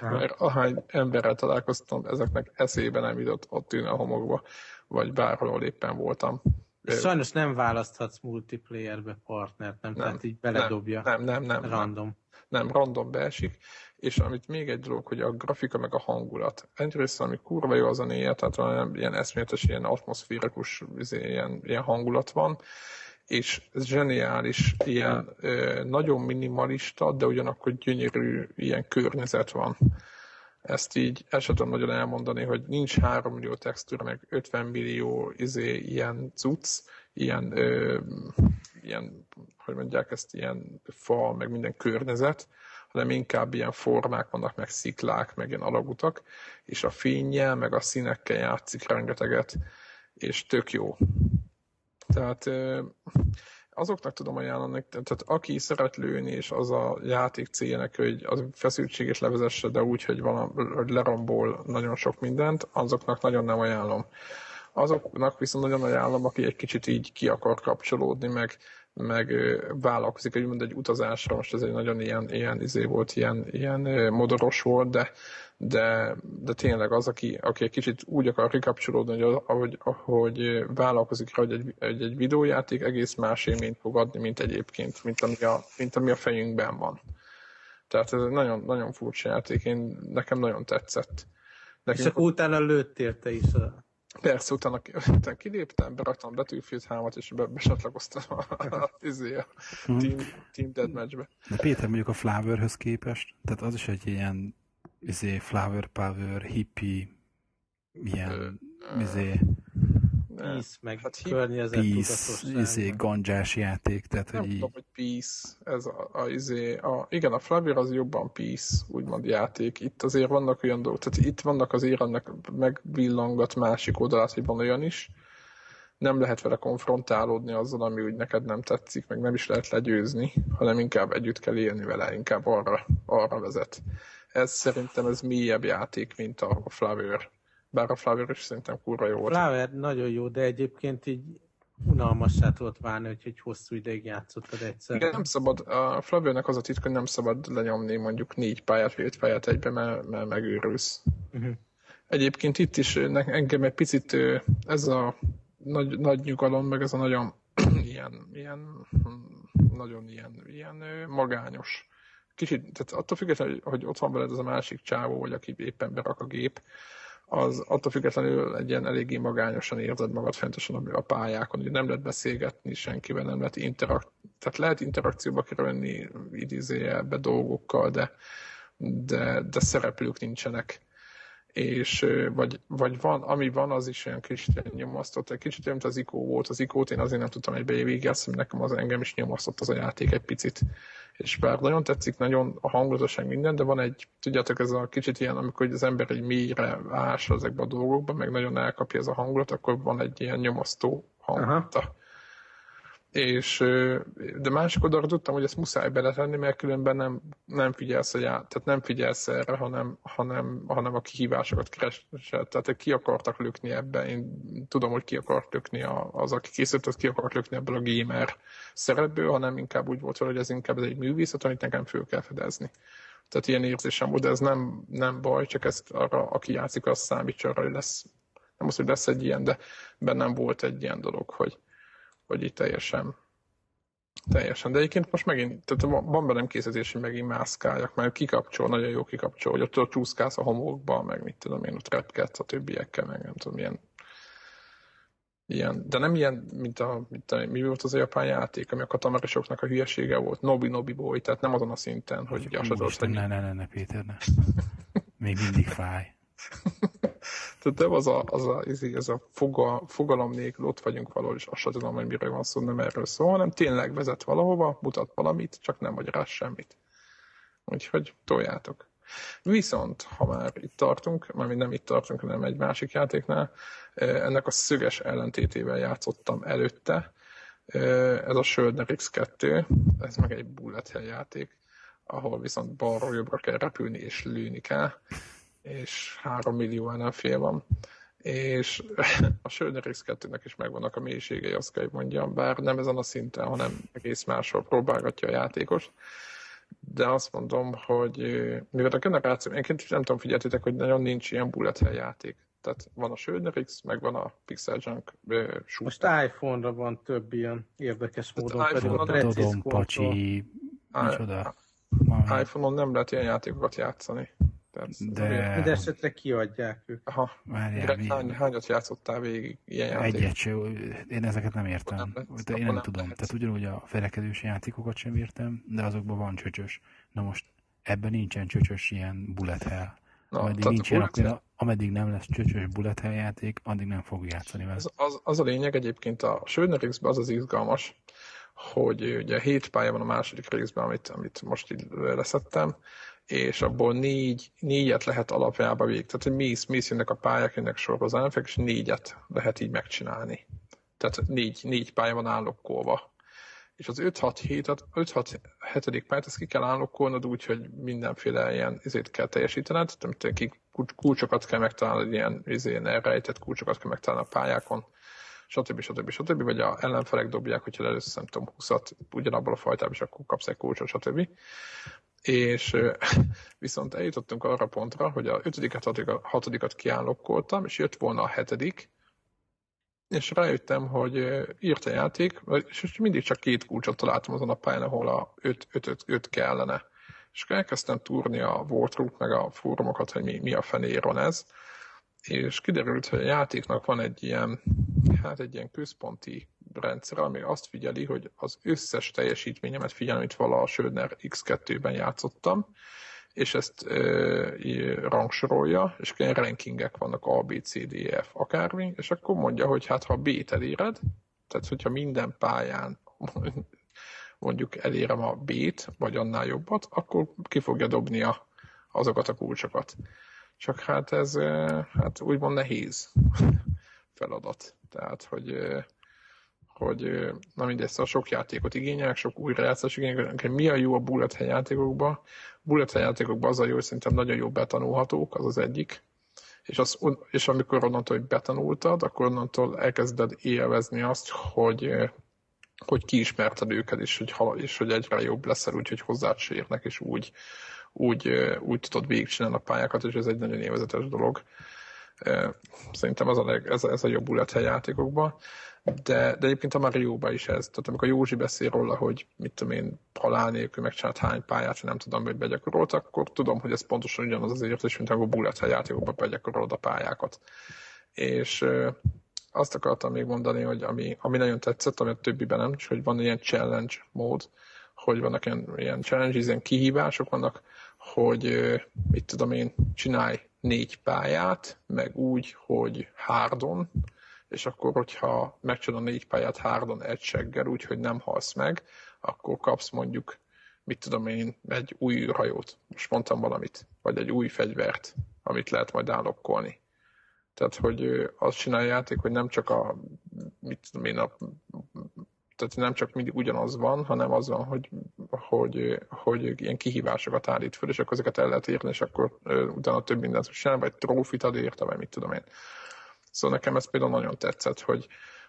Mert ahány emberrel találkoztam, ezeknek eszébe nem jutott ott ülni a homokba, vagy bárhol éppen voltam Sajnos nem választhatsz multiplayerbe partnert, nem? nem Tehát így beledobja. Nem, nem, nem. nem random. Nem, nem, random beesik. És amit még egy dolog, hogy a grafika meg a hangulat. Egyrészt, ami kurva jó az a néje, tehát van ilyen eszméletes, ilyen atmoszférikus izé, ilyen, ilyen hangulat van, és ez zseniális, ilyen ö, nagyon minimalista, de ugyanakkor gyönyörű ilyen környezet van. Ezt így el sem tudom nagyon elmondani, hogy nincs 3 millió textúra, meg 50 millió izé, ilyen cucc, ilyen, ö, ilyen, hogy mondják ezt, ilyen fal, meg minden környezet, hanem inkább ilyen formák vannak, meg sziklák, meg ilyen alagutak, és a fényjel, meg a színekkel játszik rengeteget, és tök jó. Tehát azoknak tudom ajánlani, tehát aki szeret lőni, és az a játék céljának, hogy az feszültséget levezesse, de úgy, hogy, van, hogy lerambol nagyon sok mindent, azoknak nagyon nem ajánlom. Azoknak viszont nagyon ajánlom, aki egy kicsit így ki akar kapcsolódni, meg, meg vállalkozik, hogy mond egy utazásra, most ez egy nagyon ilyen, ilyen izé volt, ilyen, ilyen modoros volt, de, de, de tényleg az, aki, aki egy kicsit úgy akar kikapcsolódni, hogy ahogy, ahogy vállalkozik rá, hogy egy, egy, egy videójáték egész más élményt fog adni, mint egyébként, mint ami a, mint ami a fejünkben van. Tehát ez egy nagyon, nagyon furcsa játék, én, nekem nagyon tetszett. Nekünk, És akkor utána lőttél te is a Persze, utána, utána kiléptem, beraktam Battlefield 3 és be, besatlakoztam a, a, izé, a, a Team, team Deathmatch-be. De Péter mondjuk a Flowerhöz képest, tehát az is egy ilyen izé, Flower Power, hippie, ilyen, izé, Peace, meg hát környezet Peace, izé, gandzsás játék, tehát nem hogy tudom, hogy Peace, ez a, a, izé, a, igen, a Flavor az jobban Peace, úgymond játék. Itt azért vannak olyan dolgok, tehát itt vannak azért ennek megvillangat másik oldalát, hogy van olyan is, nem lehet vele konfrontálódni azzal, ami úgy neked nem tetszik, meg nem is lehet legyőzni, hanem inkább együtt kell élni vele, inkább arra, arra vezet. Ez szerintem ez mélyebb játék, mint a, a Flavor. Bár a Flower is szerintem kurva jó volt. Flower nagyon jó, de egyébként így unalmassá tudott válni, hogy egy hosszú ideig játszottad egyszer. Igen, nem szabad, a Flavirnek az a titka, hogy nem szabad lenyomni mondjuk négy pályát, vagy öt pályát egybe, mert, mert megőrülsz. Uh-huh. Egyébként itt is engem egy picit ez a nagy, nagy nyugalom, meg ez a nagyon ilyen, ilyen nagyon ilyen, ilyen magányos. Kicsit, tehát attól függetlenül, hogy ott van veled az a másik csávó, vagy aki éppen berak a gép, az attól függetlenül egy ilyen eléggé magányosan érzed magad fentosan a pályákon, hogy nem lehet beszélgetni senkivel, nem lehet interakt, tehát lehet interakcióba kerülni idézőjelbe dolgokkal, de, de, de szereplők nincsenek és vagy, vagy van, ami van, az is olyan kicsit nyomasztott. Egy kicsit mint az ikó volt. Az ikót én azért nem tudtam egy végigjátszani, nekem az engem is nyomasztott az a játék egy picit. És bár nagyon tetszik, nagyon a hangulatosság minden, de van egy, tudjátok, ez a kicsit ilyen, amikor az ember egy mélyre ás ezekbe a dolgokba, meg nagyon elkapja ez a hangulat, akkor van egy ilyen nyomasztó hangulata. Aha és de másik tudtam, hogy ezt muszáj beletenni, mert különben nem, nem figyelsz a já, tehát nem figyelsz erre, hanem, hanem, hanem a kihívásokat keresel. Tehát ki akartak lökni ebbe, én tudom, hogy ki akart lökni az, aki készült, az ki akart lökni ebből a gamer szerepből, hanem inkább úgy volt, hogy ez inkább egy művészet, amit nekem föl kell fedezni. Tehát ilyen érzésem volt, de ez nem, nem baj, csak ezt arra, aki játszik, az számítsa arra, hogy lesz, nem az, hogy lesz egy ilyen, de bennem volt egy ilyen dolog, hogy, hogy itt teljesen Teljesen, de egyébként most megint, tehát van bennem készítés, hogy megint mászkáljak, mert kikapcsol, nagyon jó kikapcsol, hogy ott, ott csúszkálsz a homokba, meg mit tudom én, ott repkedsz a többiekkel, meg nem tudom, ilyen, ilyen de nem ilyen, mint a, mint a mi volt az a japán játék, ami a katamarisoknak a hülyesége volt, Nobi Nobi Boy, tehát nem azon a szinten, hogy azt Ne, ne, ne, ne, Péter, ne. Még mindig fáj. Nem az a, az a, ez a foga, fogalom nélkül ott vagyunk valahol, és azt sem tudom, hogy miről van szó, nem erről szól, hanem tényleg vezet valahova, mutat valamit, csak nem rá semmit. Úgyhogy toljátok. Viszont, ha már itt tartunk, már nem itt tartunk, hanem egy másik játéknál, ennek a szöges ellentétével játszottam előtte. Ez a Söldner X2, ez meg egy bullet hell játék, ahol viszont balról jobbra kell repülni és lőni kell és 3 millió ellenfél van. És a Söldner X2-nek is megvannak a mélységei, azt kell, hogy mondjam, bár nem ezen a szinten, hanem egész máshol próbálgatja a játékos. De azt mondom, hogy mivel a generáció, én nem tudom, figyeltétek, hogy nagyon nincs ilyen bullet hell játék. Tehát van a Schöner X, meg van a Pixel Junk Most iPhone-ra van több ilyen érdekes módon. iPhone-on pedig Tudom, pacsi, micsoda. iPhone-on nem lehet ilyen játékokat játszani. Tehát, De- Minden esetre kiadják ők. Aha. Várjál, Greg, mi- hány, hányat játszottál végig ilyen játék? Egyet se, én ezeket nem értem. Nem lehet, De én nem nem tudom. lehet. Tehát ugyanúgy a felekedős játékokat sem értem, de azokban van csöcsös. Na most ebben nincsen csöcsös ilyen bullet hell. Na, ameddig, tehát nincs ilyen, bullet akkor, ameddig nem lesz csöcsös bullet hell játék, addig nem fog játszani vele. Az, az, az a lényeg egyébként a Schöner X-ben az az izgalmas, hogy ugye hét pálya van a második részben, amit, amit most így leszettem, és abból négy, négyet lehet alapjába végig. Tehát, hogy mész, mész jönnek a pályák, jönnek sorba és négyet lehet így megcsinálni. Tehát négy, négy pálya van állokkolva. És az 5-6 5-6 hetedik pályát, ezt ki kell állokkolnod úgy, hogy mindenféle ilyen izét kell teljesítened, tehát kulcsokat kell megtalálnod, ilyen izén elrejtett kulcsokat kell megtalálni a pályákon, stb. stb. stb. Vagy a ellenfelek dobják, hogyha először nem tudom, 20 ugyanabból a fajtából, és akkor kapsz egy kulcsot, stb. És viszont eljutottunk arra pontra, hogy a ötödiket, hatodikat, hatodikat kiállokkoltam, és jött volna a hetedik, és rájöttem, hogy írt a játék, és mindig csak két kulcsot találtam azon a pályán, ahol a 5 kellene. És akkor elkezdtem túrni a Wartroop meg a fórumokat, hogy mi, mi a fenér van ez, és kiderült, hogy a játéknak van egy ilyen, hát egy ilyen központi rendszer, ami azt figyeli, hogy az összes teljesítményemet figyel, amit vala a Södner X2-ben játszottam, és ezt ö, rangsorolja, és ilyen rankingek vannak A, B, C, D, E, F, akármi, és akkor mondja, hogy hát ha B-t eléred, tehát hogyha minden pályán mondjuk elérem a B-t, vagy annál jobbat, akkor ki fogja dobni a, azokat a kulcsokat. Csak hát ez hát úgymond nehéz feladat. Tehát, hogy, hogy na mindegy, szóval sok játékot igényelnek, sok újrajátszás igényelnek. Mi a jó a bullet hell játékokban? Bullet hell játékokban az a jó, hogy szerintem nagyon jó betanulhatók, az az egyik. És, az, és amikor onnantól, hogy betanultad, akkor onnantól elkezded élvezni azt, hogy, hogy kiismerted őket, és hogy, és hogy egyre jobb leszel, úgyhogy hozzád se érnek, és úgy, úgy, úgy tudod végigcsinálni a pályákat, és ez egy nagyon élvezetes dolog. Szerintem ez a, leg, ez, a, ez a jobb bullet hell játékokban. De, de egyébként a Mario-ban is ez. Tehát amikor Józsi beszél róla, hogy mit tudom én, halál nélkül megcsinált hány pályát, nem tudom, hogy begyakorolt, akkor tudom, hogy ez pontosan ugyanaz az érzés, mint amikor bullet játékokban begyakorolod a pályákat. És azt akartam még mondani, hogy ami, ami nagyon tetszett, ami a többiben nem, hogy van ilyen challenge mód, hogy vannak ilyen, ilyen challenges, ilyen kihívások vannak, hogy mit tudom én, csinálj négy pályát, meg úgy, hogy hárdon, és akkor, hogyha megcsinálod a négy pályát hárdon egy seggel, úgy, hogy nem halsz meg, akkor kapsz mondjuk, mit tudom én, egy új űrhajót, most mondtam valamit, vagy egy új fegyvert, amit lehet majd állokkolni. Tehát, hogy azt csinálja játék, hogy nem csak a, mit tudom én, a tehát nem csak mindig ugyanaz van, hanem az van, hogy, hogy, hogy ilyen kihívásokat állít föl, és akkor ezeket el lehet érni, és akkor utána több mindent csinál, vagy trófit ad érte, vagy mit tudom én. Szóval nekem ez például nagyon tetszett, hogy,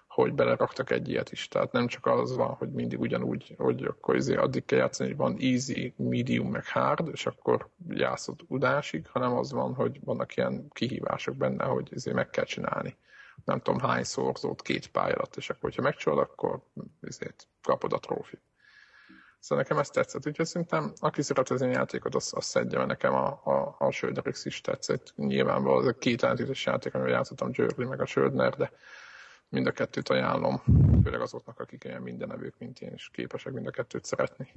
hogy beleraktak egy ilyet is. Tehát nem csak az van, hogy mindig ugyanúgy, hogy akkor izé addig kell játszani, hogy van easy, medium, meg hard, és akkor játszod udásig, hanem az van, hogy vannak ilyen kihívások benne, hogy izé meg kell csinálni nem tudom hány szorzót két pálya alatt, és akkor, hogyha megcsinálod, akkor ezért kapod a trófit. Szóval nekem ez tetszett, úgyhogy szerintem aki szeret az én játékot, az, az szedje, mert nekem a, a, a Söderix is tetszett. Nyilvánvalóan ez a két ellentétes játék, amivel játszottam, Györgyi meg a Södner, de mind a kettőt ajánlom, főleg azoknak, akik ilyen mindenevők, mint én, és képesek mind a kettőt szeretni.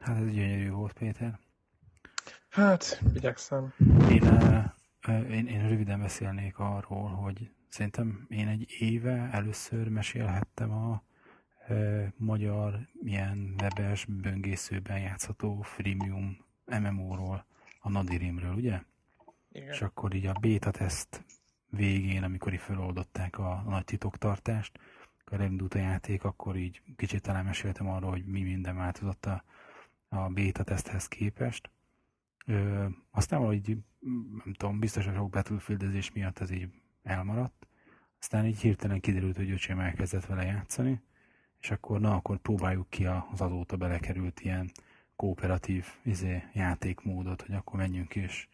Hát ez gyönyörű volt, Péter. Hát, igyekszem. Én, uh, én, én röviden beszélnék arról, hogy szerintem én egy éve először mesélhettem a e, magyar ilyen webes böngészőben játszható freemium MMO-ról, a Nadirimről, ugye? Igen. És akkor így a beta teszt végén, amikor így feloldották a, a nagy titoktartást, akkor elindult a játék, akkor így kicsit talán meséltem arról, hogy mi minden változott a, a beta teszthez képest. Ö, aztán valahogy, nem tudom, biztos, hogy sok battlefieldezés miatt ez így elmaradt. Aztán így hirtelen kiderült, hogy öcsém elkezdett vele játszani, és akkor na, akkor próbáljuk ki az azóta belekerült ilyen kooperatív izé, játékmódot, hogy akkor menjünk és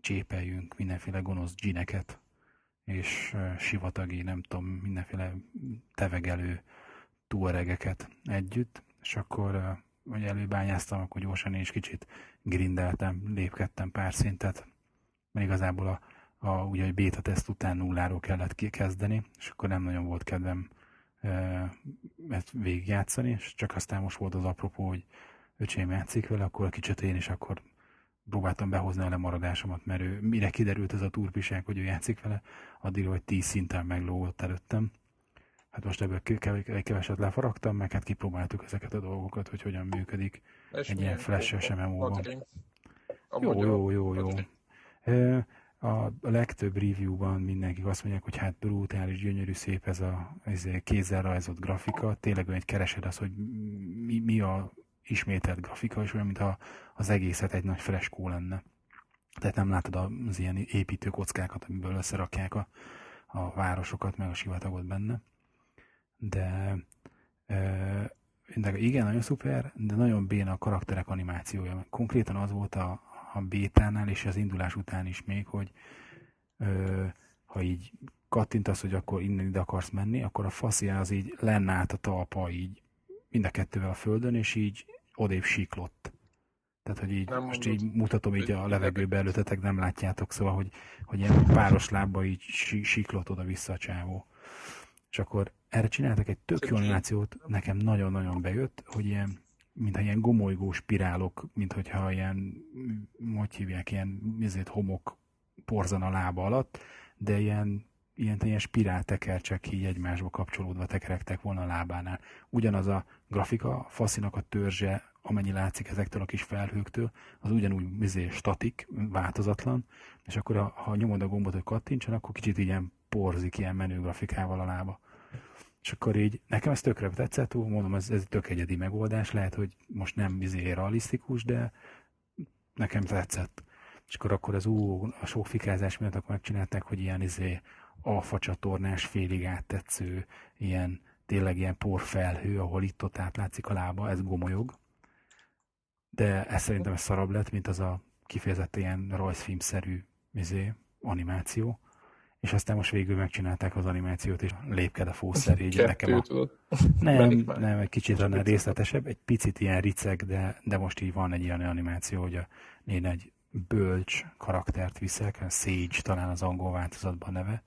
csépeljünk mindenféle gonosz dzsineket, és sivatagi, nem tudom, mindenféle tevegelő túaregeket együtt, és akkor hogy előbányáztam, akkor gyorsan én is kicsit grindeltem, lépkedtem pár szintet, mert igazából a, a ugye, hogy beta teszt után nulláról kellett kezdeni, és akkor nem nagyon volt kedvem ezt végigjátszani, és csak aztán most volt az apropó, hogy öcsém játszik vele, akkor kicsit én is akkor próbáltam behozni a lemaradásomat, mert ő, mire kiderült ez a turpiság, hogy ő játszik vele, addig, hogy 10 szinten meglógott előttem. Hát most ebből keveset lefaragtam, meg hát kipróbáltuk ezeket a dolgokat, hogy hogyan működik És egy ilyen flash-es MMO-ban. Jó, jó, jó, jó. A, legtöbb review-ban mindenki azt mondják, hogy hát brutális, gyönyörű, szép ez a ez kézzel rajzolt grafika. Tényleg egy keresed az, hogy mi, mi a ismételt grafika, és olyan, mintha az egészet egy nagy freskó lenne. Tehát nem látod az ilyen építőkockákat, amiből összerakják a, a városokat, meg a sivatagot benne. De, de igen, nagyon szuper, de nagyon béna a karakterek animációja. Konkrétan az volt a, a bétánál és az indulás után is még, hogy ö, ha így kattintasz, hogy akkor innen ide akarsz menni, akkor a faszi az így lenne át a talpa így mind a kettővel a földön, és így odébb síklott. Tehát, hogy így, nem most mondod, így mutatom így a levegőbe előtetek, nem látjátok, szóval, hogy, hogy ilyen páros lábba így síklott oda-vissza a csávó. És akkor erre csináltak egy tök jó animációt, nekem nagyon-nagyon bejött, hogy ilyen, mintha ilyen gomolygó spirálok, mint hogyha ilyen, hogy hívják, ilyen ezért homok porzan a lába alatt, de ilyen, ilyen, ilyen spirál tekercsek így egymásba kapcsolódva tekerektek volna a lábánál. Ugyanaz a grafika, faszinak a törzse, amennyi látszik ezektől a kis felhőktől, az ugyanúgy izé, statik, változatlan, és akkor ha, ha nyomod a gombot, hogy kattintson, akkor kicsit ilyen porzik ilyen menő grafikával a lába. És akkor így, nekem ez tökre tetszett, úgy mondom, ez, ez tök egyedi megoldás, lehet, hogy most nem izé realisztikus, de nekem tetszett. És akkor, akkor az ú, a sok fikázás miatt akkor megcsinálták, hogy ilyen izé alfa csatornás, félig áttetsző, ilyen tényleg ilyen porfelhő, ahol itt ott átlátszik a lába, ez gomolyog. De ez szerintem ez szarabb lett, mint az a kifejezetten ilyen rajzfilmszerű izé, animáció és aztán most végül megcsinálták az animációt, és lépked a fószer, így nekem a... Nem, nem, egy kicsit annál részletesebb, egy picit ilyen riceg, de, de most így van egy ilyen animáció, hogy a, én egy bölcs karaktert viszek, a Sage talán az angol változatban neve,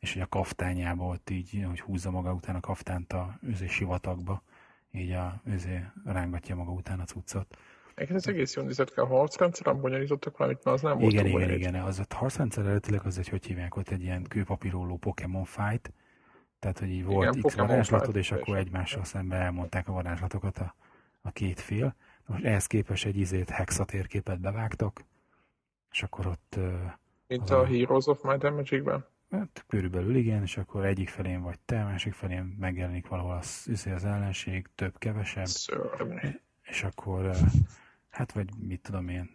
és hogy a kaftányába ott így, hogy húzza maga után a kaftánt a őzé sivatagba, így a őzé rángatja maga után a cuccot. Egyébként ez egész jól nézett ki a harcrendszeren, bonyolítottak valamit, mert az nem volt Igen, igen, igen, az a harcrendszer eredetileg az egy, hogy hívják, ott egy ilyen kőpapíróló Pokémon fight, tehát, hogy így volt igen, X varázslatod, és akkor egymással szemben elmondták a varázslatokat a, a két fél. Most ehhez képest egy izét hexatérképet bevágtak, és akkor ott... Mint a, a Heroes of Might and Magic-ben? Hát körülbelül igen, és akkor egyik felén vagy te, másik felén megjelenik valahol az, az ellenség, több-kevesebb. És akkor hát vagy mit tudom én,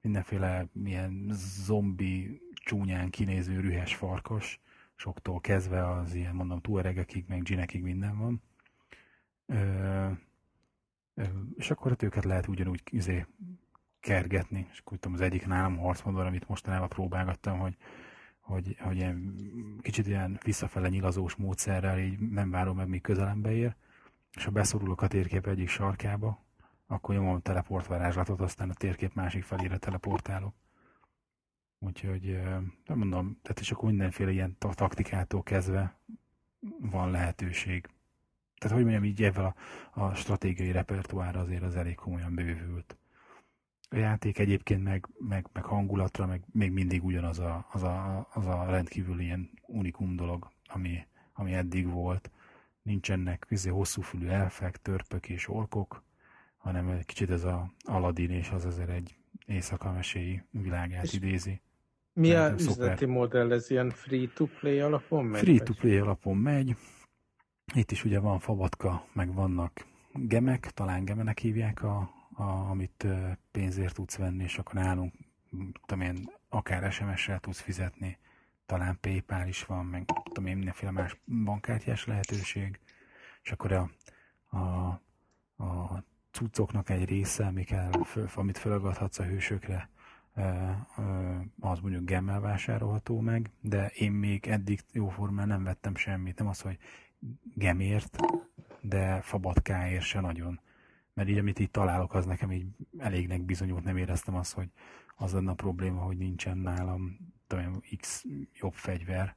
mindenféle milyen zombi csúnyán kinéző rühes farkas, soktól kezdve az ilyen, mondom, túlregekig, meg ginekig minden van. Ö, és akkor hát őket lehet ugyanúgy izé, kergetni, és akkor tudom, az egyik nálam harcmodor, amit mostanában próbálgattam, hogy, hogy, hogy ilyen, kicsit ilyen visszafele nyilazós módszerrel így nem várom meg, míg közelembe ér, és ha beszorulok a térkép egyik sarkába, akkor nyomom a teleportvarázslatot, aztán a térkép másik felére teleportálok. Úgyhogy nem mondom, tehát és akkor mindenféle ilyen taktikától kezdve van lehetőség. Tehát hogy mondjam, így ebben a, a stratégiai repertoár azért az elég komolyan bővült. A játék egyébként meg, meg, meg hangulatra, meg még mindig ugyanaz a, az a, az a rendkívül ilyen unikum dolog, ami, ami eddig volt. Nincsenek hosszú hosszúfülű elfek, törpök és orkok, hanem egy kicsit ez a Aladdin és az azért egy éjszaka meséi világát és idézi. Mi a üzleti szuper. modell? Ez ilyen free-to-play alapon megy? Free-to-play alapon megy. Itt is ugye van fabatka, meg vannak gemek, talán gemenek hívják, a, a, amit pénzért tudsz venni, és akkor nálunk, tudom én, akár SMS-rel tudsz fizetni, talán PayPal is van, meg tudom én, mindenféle más bankkártyás lehetőség, és akkor a, a, a cuccoknak egy része, amikkel, amit felagadhatsz a hősökre, az mondjuk gemmel vásárolható meg, de én még eddig jóformán nem vettem semmit. Nem az, hogy gemért, de fabatkáért se nagyon. Mert így, amit így találok, az nekem így elégnek bizonyult, nem éreztem azt, hogy az lenne a probléma, hogy nincsen nálam tudom, X jobb fegyver.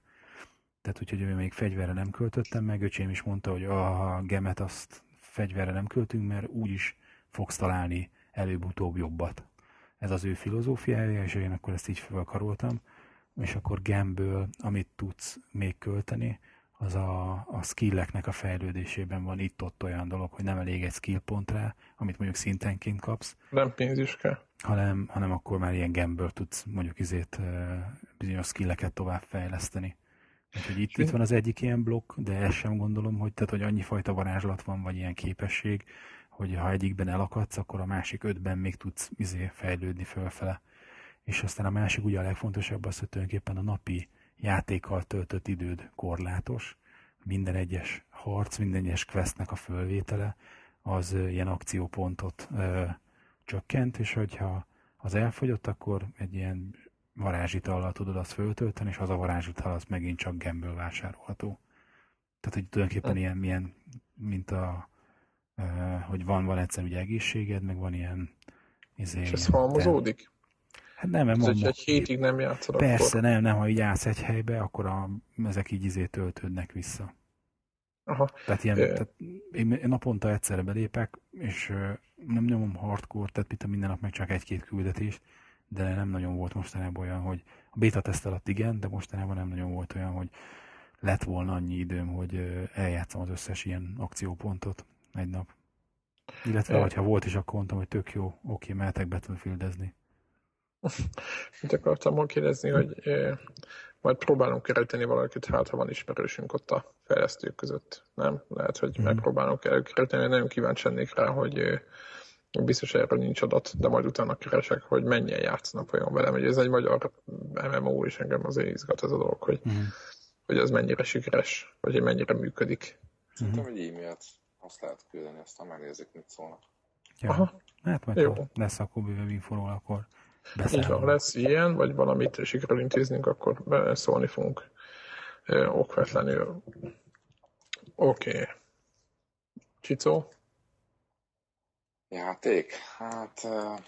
Tehát úgyhogy még fegyverre nem költöttem meg, öcsém is mondta, hogy a gemet azt fegyverre nem költünk, mert úgyis fogsz találni előbb-utóbb jobbat. Ez az ő filozófiája, és én akkor ezt így felkaroltam, és akkor gemből, amit tudsz még költeni, az a, a skilleknek a fejlődésében van itt-ott olyan dolog, hogy nem elég egy skill pont rá, amit mondjuk szintenként kapsz. Nem pénz is kell. Hanem, hanem akkor már ilyen gemből tudsz mondjuk izét bizonyos skilleket tovább fejleszteni. Úgyhogy itt, itt van az egyik ilyen blokk, de ezt sem gondolom, hogy, tehát, hogy annyi fajta varázslat van, vagy ilyen képesség, hogy ha egyikben elakadsz, akkor a másik ötben még tudsz izé fejlődni fölfele. És aztán a másik ugye a legfontosabb az, hogy tulajdonképpen a napi játékkal töltött időd korlátos, minden egyes harc, minden egyes questnek a fölvétele az ilyen akciópontot ö, csökkent, és hogyha az elfogyott, akkor egy ilyen varázsitallal tudod azt föltölteni, és az a varázsital az megint csak gemből vásárolható. Tehát, hogy tulajdonképpen ilyen, milyen, mint a, hogy van, van egyszer ugye egészséged, meg van ilyen izé, És ez halmozódik? Hát nem, mert mondom, egy hétig nem játszod Persze, akkor. nem, nem, ha így játsz egy helybe, akkor a, ezek így izé töltődnek vissza. Aha. Tehát, ilyen, tehát én naponta egyszerre belépek, és nem nyomom hardcore, tehát mit minden nap meg csak egy-két küldetés, de nem nagyon volt mostanában olyan, hogy a beta teszt alatt igen, de mostanában nem nagyon volt olyan, hogy lett volna annyi időm, hogy eljátszom az összes ilyen akciópontot egy nap. Illetve, ha volt is, akkor mondtam, hogy tök jó, oké, mehetek Battlefieldezni. Mit akartam kérdezni, hogy eh, majd próbálunk kereteni valakit, hát ha van ismerősünk ott a fejlesztők között, nem? Lehet, hogy mm. megpróbálunk elkereteni, nagyon kíváncsi lennék rá, hogy eh, biztos erről nincs adat, de majd utána keresek, hogy mennyien játszanak olyan velem, hogy ez egy magyar MMO, és engem azért izgat ez a dolog, hogy, mm. hogy ez mennyire sikeres, vagy hogy mennyire működik. Szerintem egy e-mailt azt lehet küldeni, aztán megnézzük, mit szólnak. Ja. Aha. Hát majd Jó. lesz akkor bővebb infóról, akkor így van, lesz ilyen, vagy valamit sikerül intéznünk, akkor szólni fogunk okvetlenül. Oké. Okay. Csicó? Játék? Hát... Uh,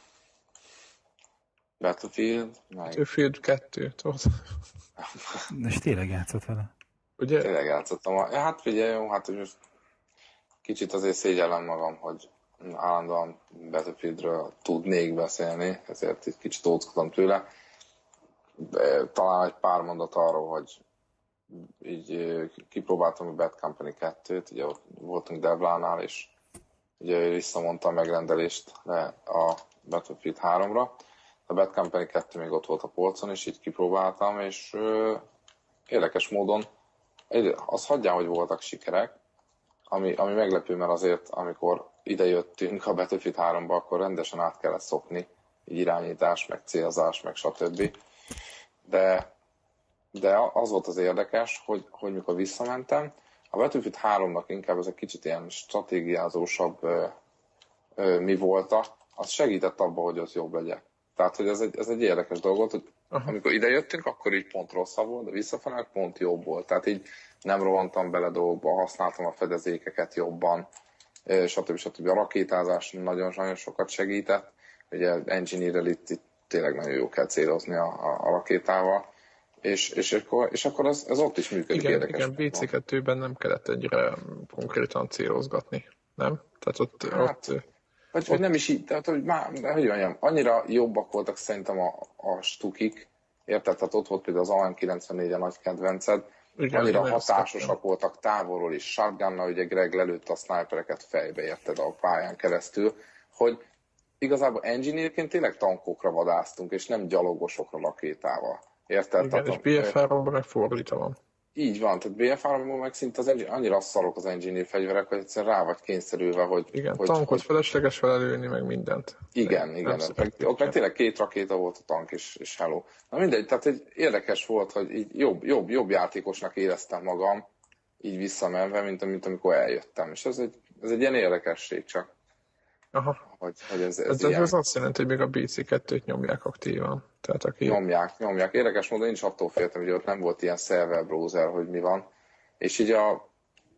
Battlefield, meg... Battlefield 2, tudod? És tényleg játszott vele? Ugye? Tényleg játszottam. Hát figyelj, jó, hát most kicsit azért szégyellem magam, hogy állandóan Battlefieldről tudnék beszélni, ezért egy kicsit óckodom tőle. Talán egy pár mondat arról, hogy így kipróbáltam a Bad Company 2-t, ugye ott voltunk Devlánál, és ugye visszamondta a megrendelést le a Battlefield 3-ra. A Bad Company 2 még ott volt a polcon, és így kipróbáltam, és ö, érdekes módon az hagyján, hogy voltak sikerek, ami, ami meglepő, mert azért, amikor ide jöttünk a Battlefield 3-ba, akkor rendesen át kellett szokni, így irányítás, meg célzás, meg stb. De, de az volt az érdekes, hogy, hogy mikor visszamentem, a Battlefield 3-nak inkább ez egy kicsit ilyen stratégiázósabb ö, ö, mi volt, az segített abban, hogy az jobb legyen. Tehát, hogy ez egy, ez egy érdekes dolog volt, hogy Aha. amikor ide jöttünk, akkor így pont rosszabb volt, de visszafelé pont jobb volt. Tehát így nem rohantam bele dolgokba, használtam a fedezékeket jobban, stb. stb. A rakétázás nagyon-nagyon sokat segített. Ugye engineer itt, itt tényleg nagyon jó kell célozni a, a, a rakétával. És, és, akkor, és akkor ez, ez ott is működik igen, érdekes. Igen, BC2-ben nem kellett egyre konkrétan célozgatni, nem? Tehát ott, hát, ott vagy, vagy nem is így, tehát hogy már, hogy mondjam, annyira jobbak voltak szerintem a, a stukik, érted? Tehát ott volt például az AM94 a nagy kedvenced, igen, annyira hatásosak voltak távolról is. Shotgunnal ugye Greg lelőtt a snipereket fejbe, érted a pályán keresztül, hogy igazából engineerként tényleg tankokra vadáztunk, és nem gyalogosokra rakétával. Igen, tehát és BF3-ban meg fordítva van. Így van, tehát BF3-ban meg szinte az engine, annyira szarok az engineer fegyverek, hogy egyszerűen rá vagy kényszerülve, hogy... Igen, hogy, tankot hogy... felesleges felelőni, meg mindent. Igen, igen. Meg, ott meg tényleg két rakéta volt a tank, és, és hello. Na mindegy, tehát egy érdekes volt, hogy így jobb, jobb, jobb játékosnak éreztem magam, így visszamenve, mint, mint amikor eljöttem. És ez egy, ez egy ilyen érdekesség csak. Aha. Hogy, hogy ez, ez, Ez, ez, ez azt jelenti, hogy még a BC2-t nyomják aktívan. Tehát aki... Nyomják, nyomják. Érdekes módon én is attól féltem, hogy ott nem volt ilyen server browser, hogy mi van. És így a,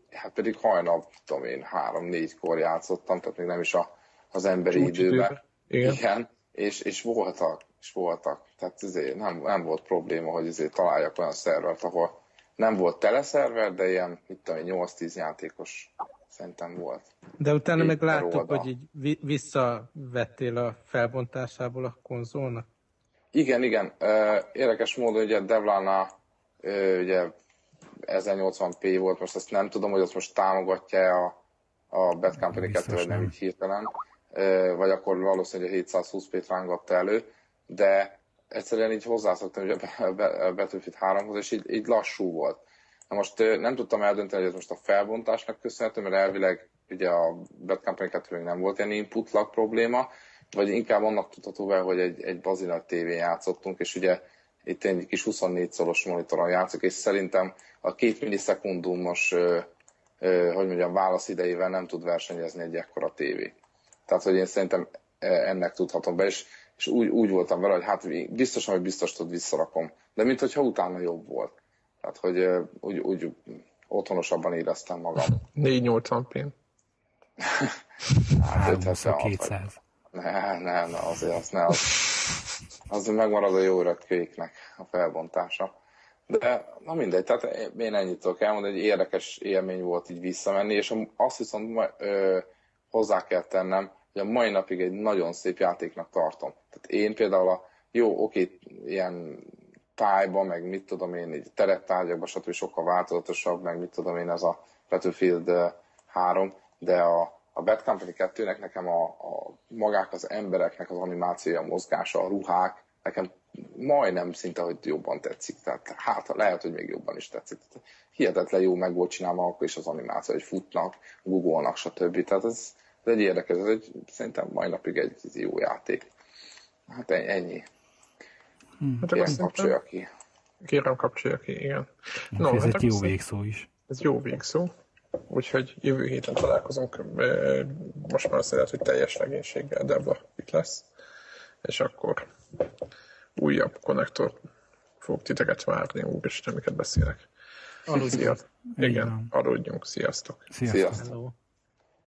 hát pedig hajnal, tudom én, három-négykor játszottam, tehát még nem is a, az emberi időben. időben. Igen. Igen, és, és voltak, és voltak. Tehát ezért nem, nem volt probléma, hogy ezért találjak olyan szervert, ahol nem volt teleszerver, de ilyen, mit tudom én, 8-10 játékos szerintem volt. De utána meg láttuk, per hogy így vi- visszavettél a felbontásából a konzolnak. Igen, igen. Érdekes módon ugye Devlana ugye 1080p volt, most azt nem tudom, hogy azt most támogatja a, a Bad Company 2, Biztos vagy nem így hirtelen, vagy akkor valószínűleg a 720p-t rángatta elő, de egyszerűen így hozzászoktam ugye a Battlefield 3-hoz, és így, így lassú volt. Na most nem tudtam eldönteni, hogy ez most a felbontásnak köszönhető, mert elvileg ugye a Bad Company 2 még nem volt ilyen input lag probléma, vagy inkább annak tudható be, hogy egy, egy bazina tévén játszottunk, és ugye itt egy kis 24 szoros monitoron játszok, és szerintem a két millisekundumos, hogy mondjam, válasz idejével nem tud versenyezni egy ekkora tévé. Tehát, hogy én szerintem e, ennek tudhatom be, és, és úgy, úgy voltam vele, hogy hát biztosan, hogy biztos tud visszarakom. De mintha utána jobb volt. Tehát, hogy úgy, úgy otthonosabban éreztem magam. 480p. Hát 320 56 vagy. 200. Ne, ne, ne, azért az ne, az, az megmarad a jó öreg kéknek a felbontása. De na mindegy, tehát én ennyit tudok elmondani, egy érdekes élmény volt így visszamenni, és azt viszont ma- ö, hozzá kell tennem, hogy a mai napig egy nagyon szép játéknak tartom. Tehát én például a jó, oké, ilyen tájban, meg mit tudom én, így terettárgyakban, stb. sokkal változatosabb, meg mit tudom én, ez a Battlefield ö, 3, de a, a Bad Company 2-nek nekem a, a magák az embereknek az animációja, a mozgása, a ruhák, nekem majdnem szinte, hogy jobban tetszik. Tehát hát lehet, hogy még jobban is tetszik. Tehát hihetetlen jó meg volt csinálva akkor is az animáció, hogy futnak, googolnak, stb. Tehát ez, ez egy érdekes, ez egy, szerintem mai napig egy jó játék. Hát en- ennyi. Hát Kérem, kapcsolja ki. kérem kapcsolja ki, igen. No, ez hát egy jó végszó is. Ez jó végszó. Úgyhogy jövő héten találkozunk. Most már azt lehet, hogy teljes legénységgel Debla itt lesz. És akkor újabb konnektor fog titeket várni, úristen, miket beszélek. Aludjunk. Igen, aludjunk. Sziasztok. Sziasztok. Sziasztok. Hello.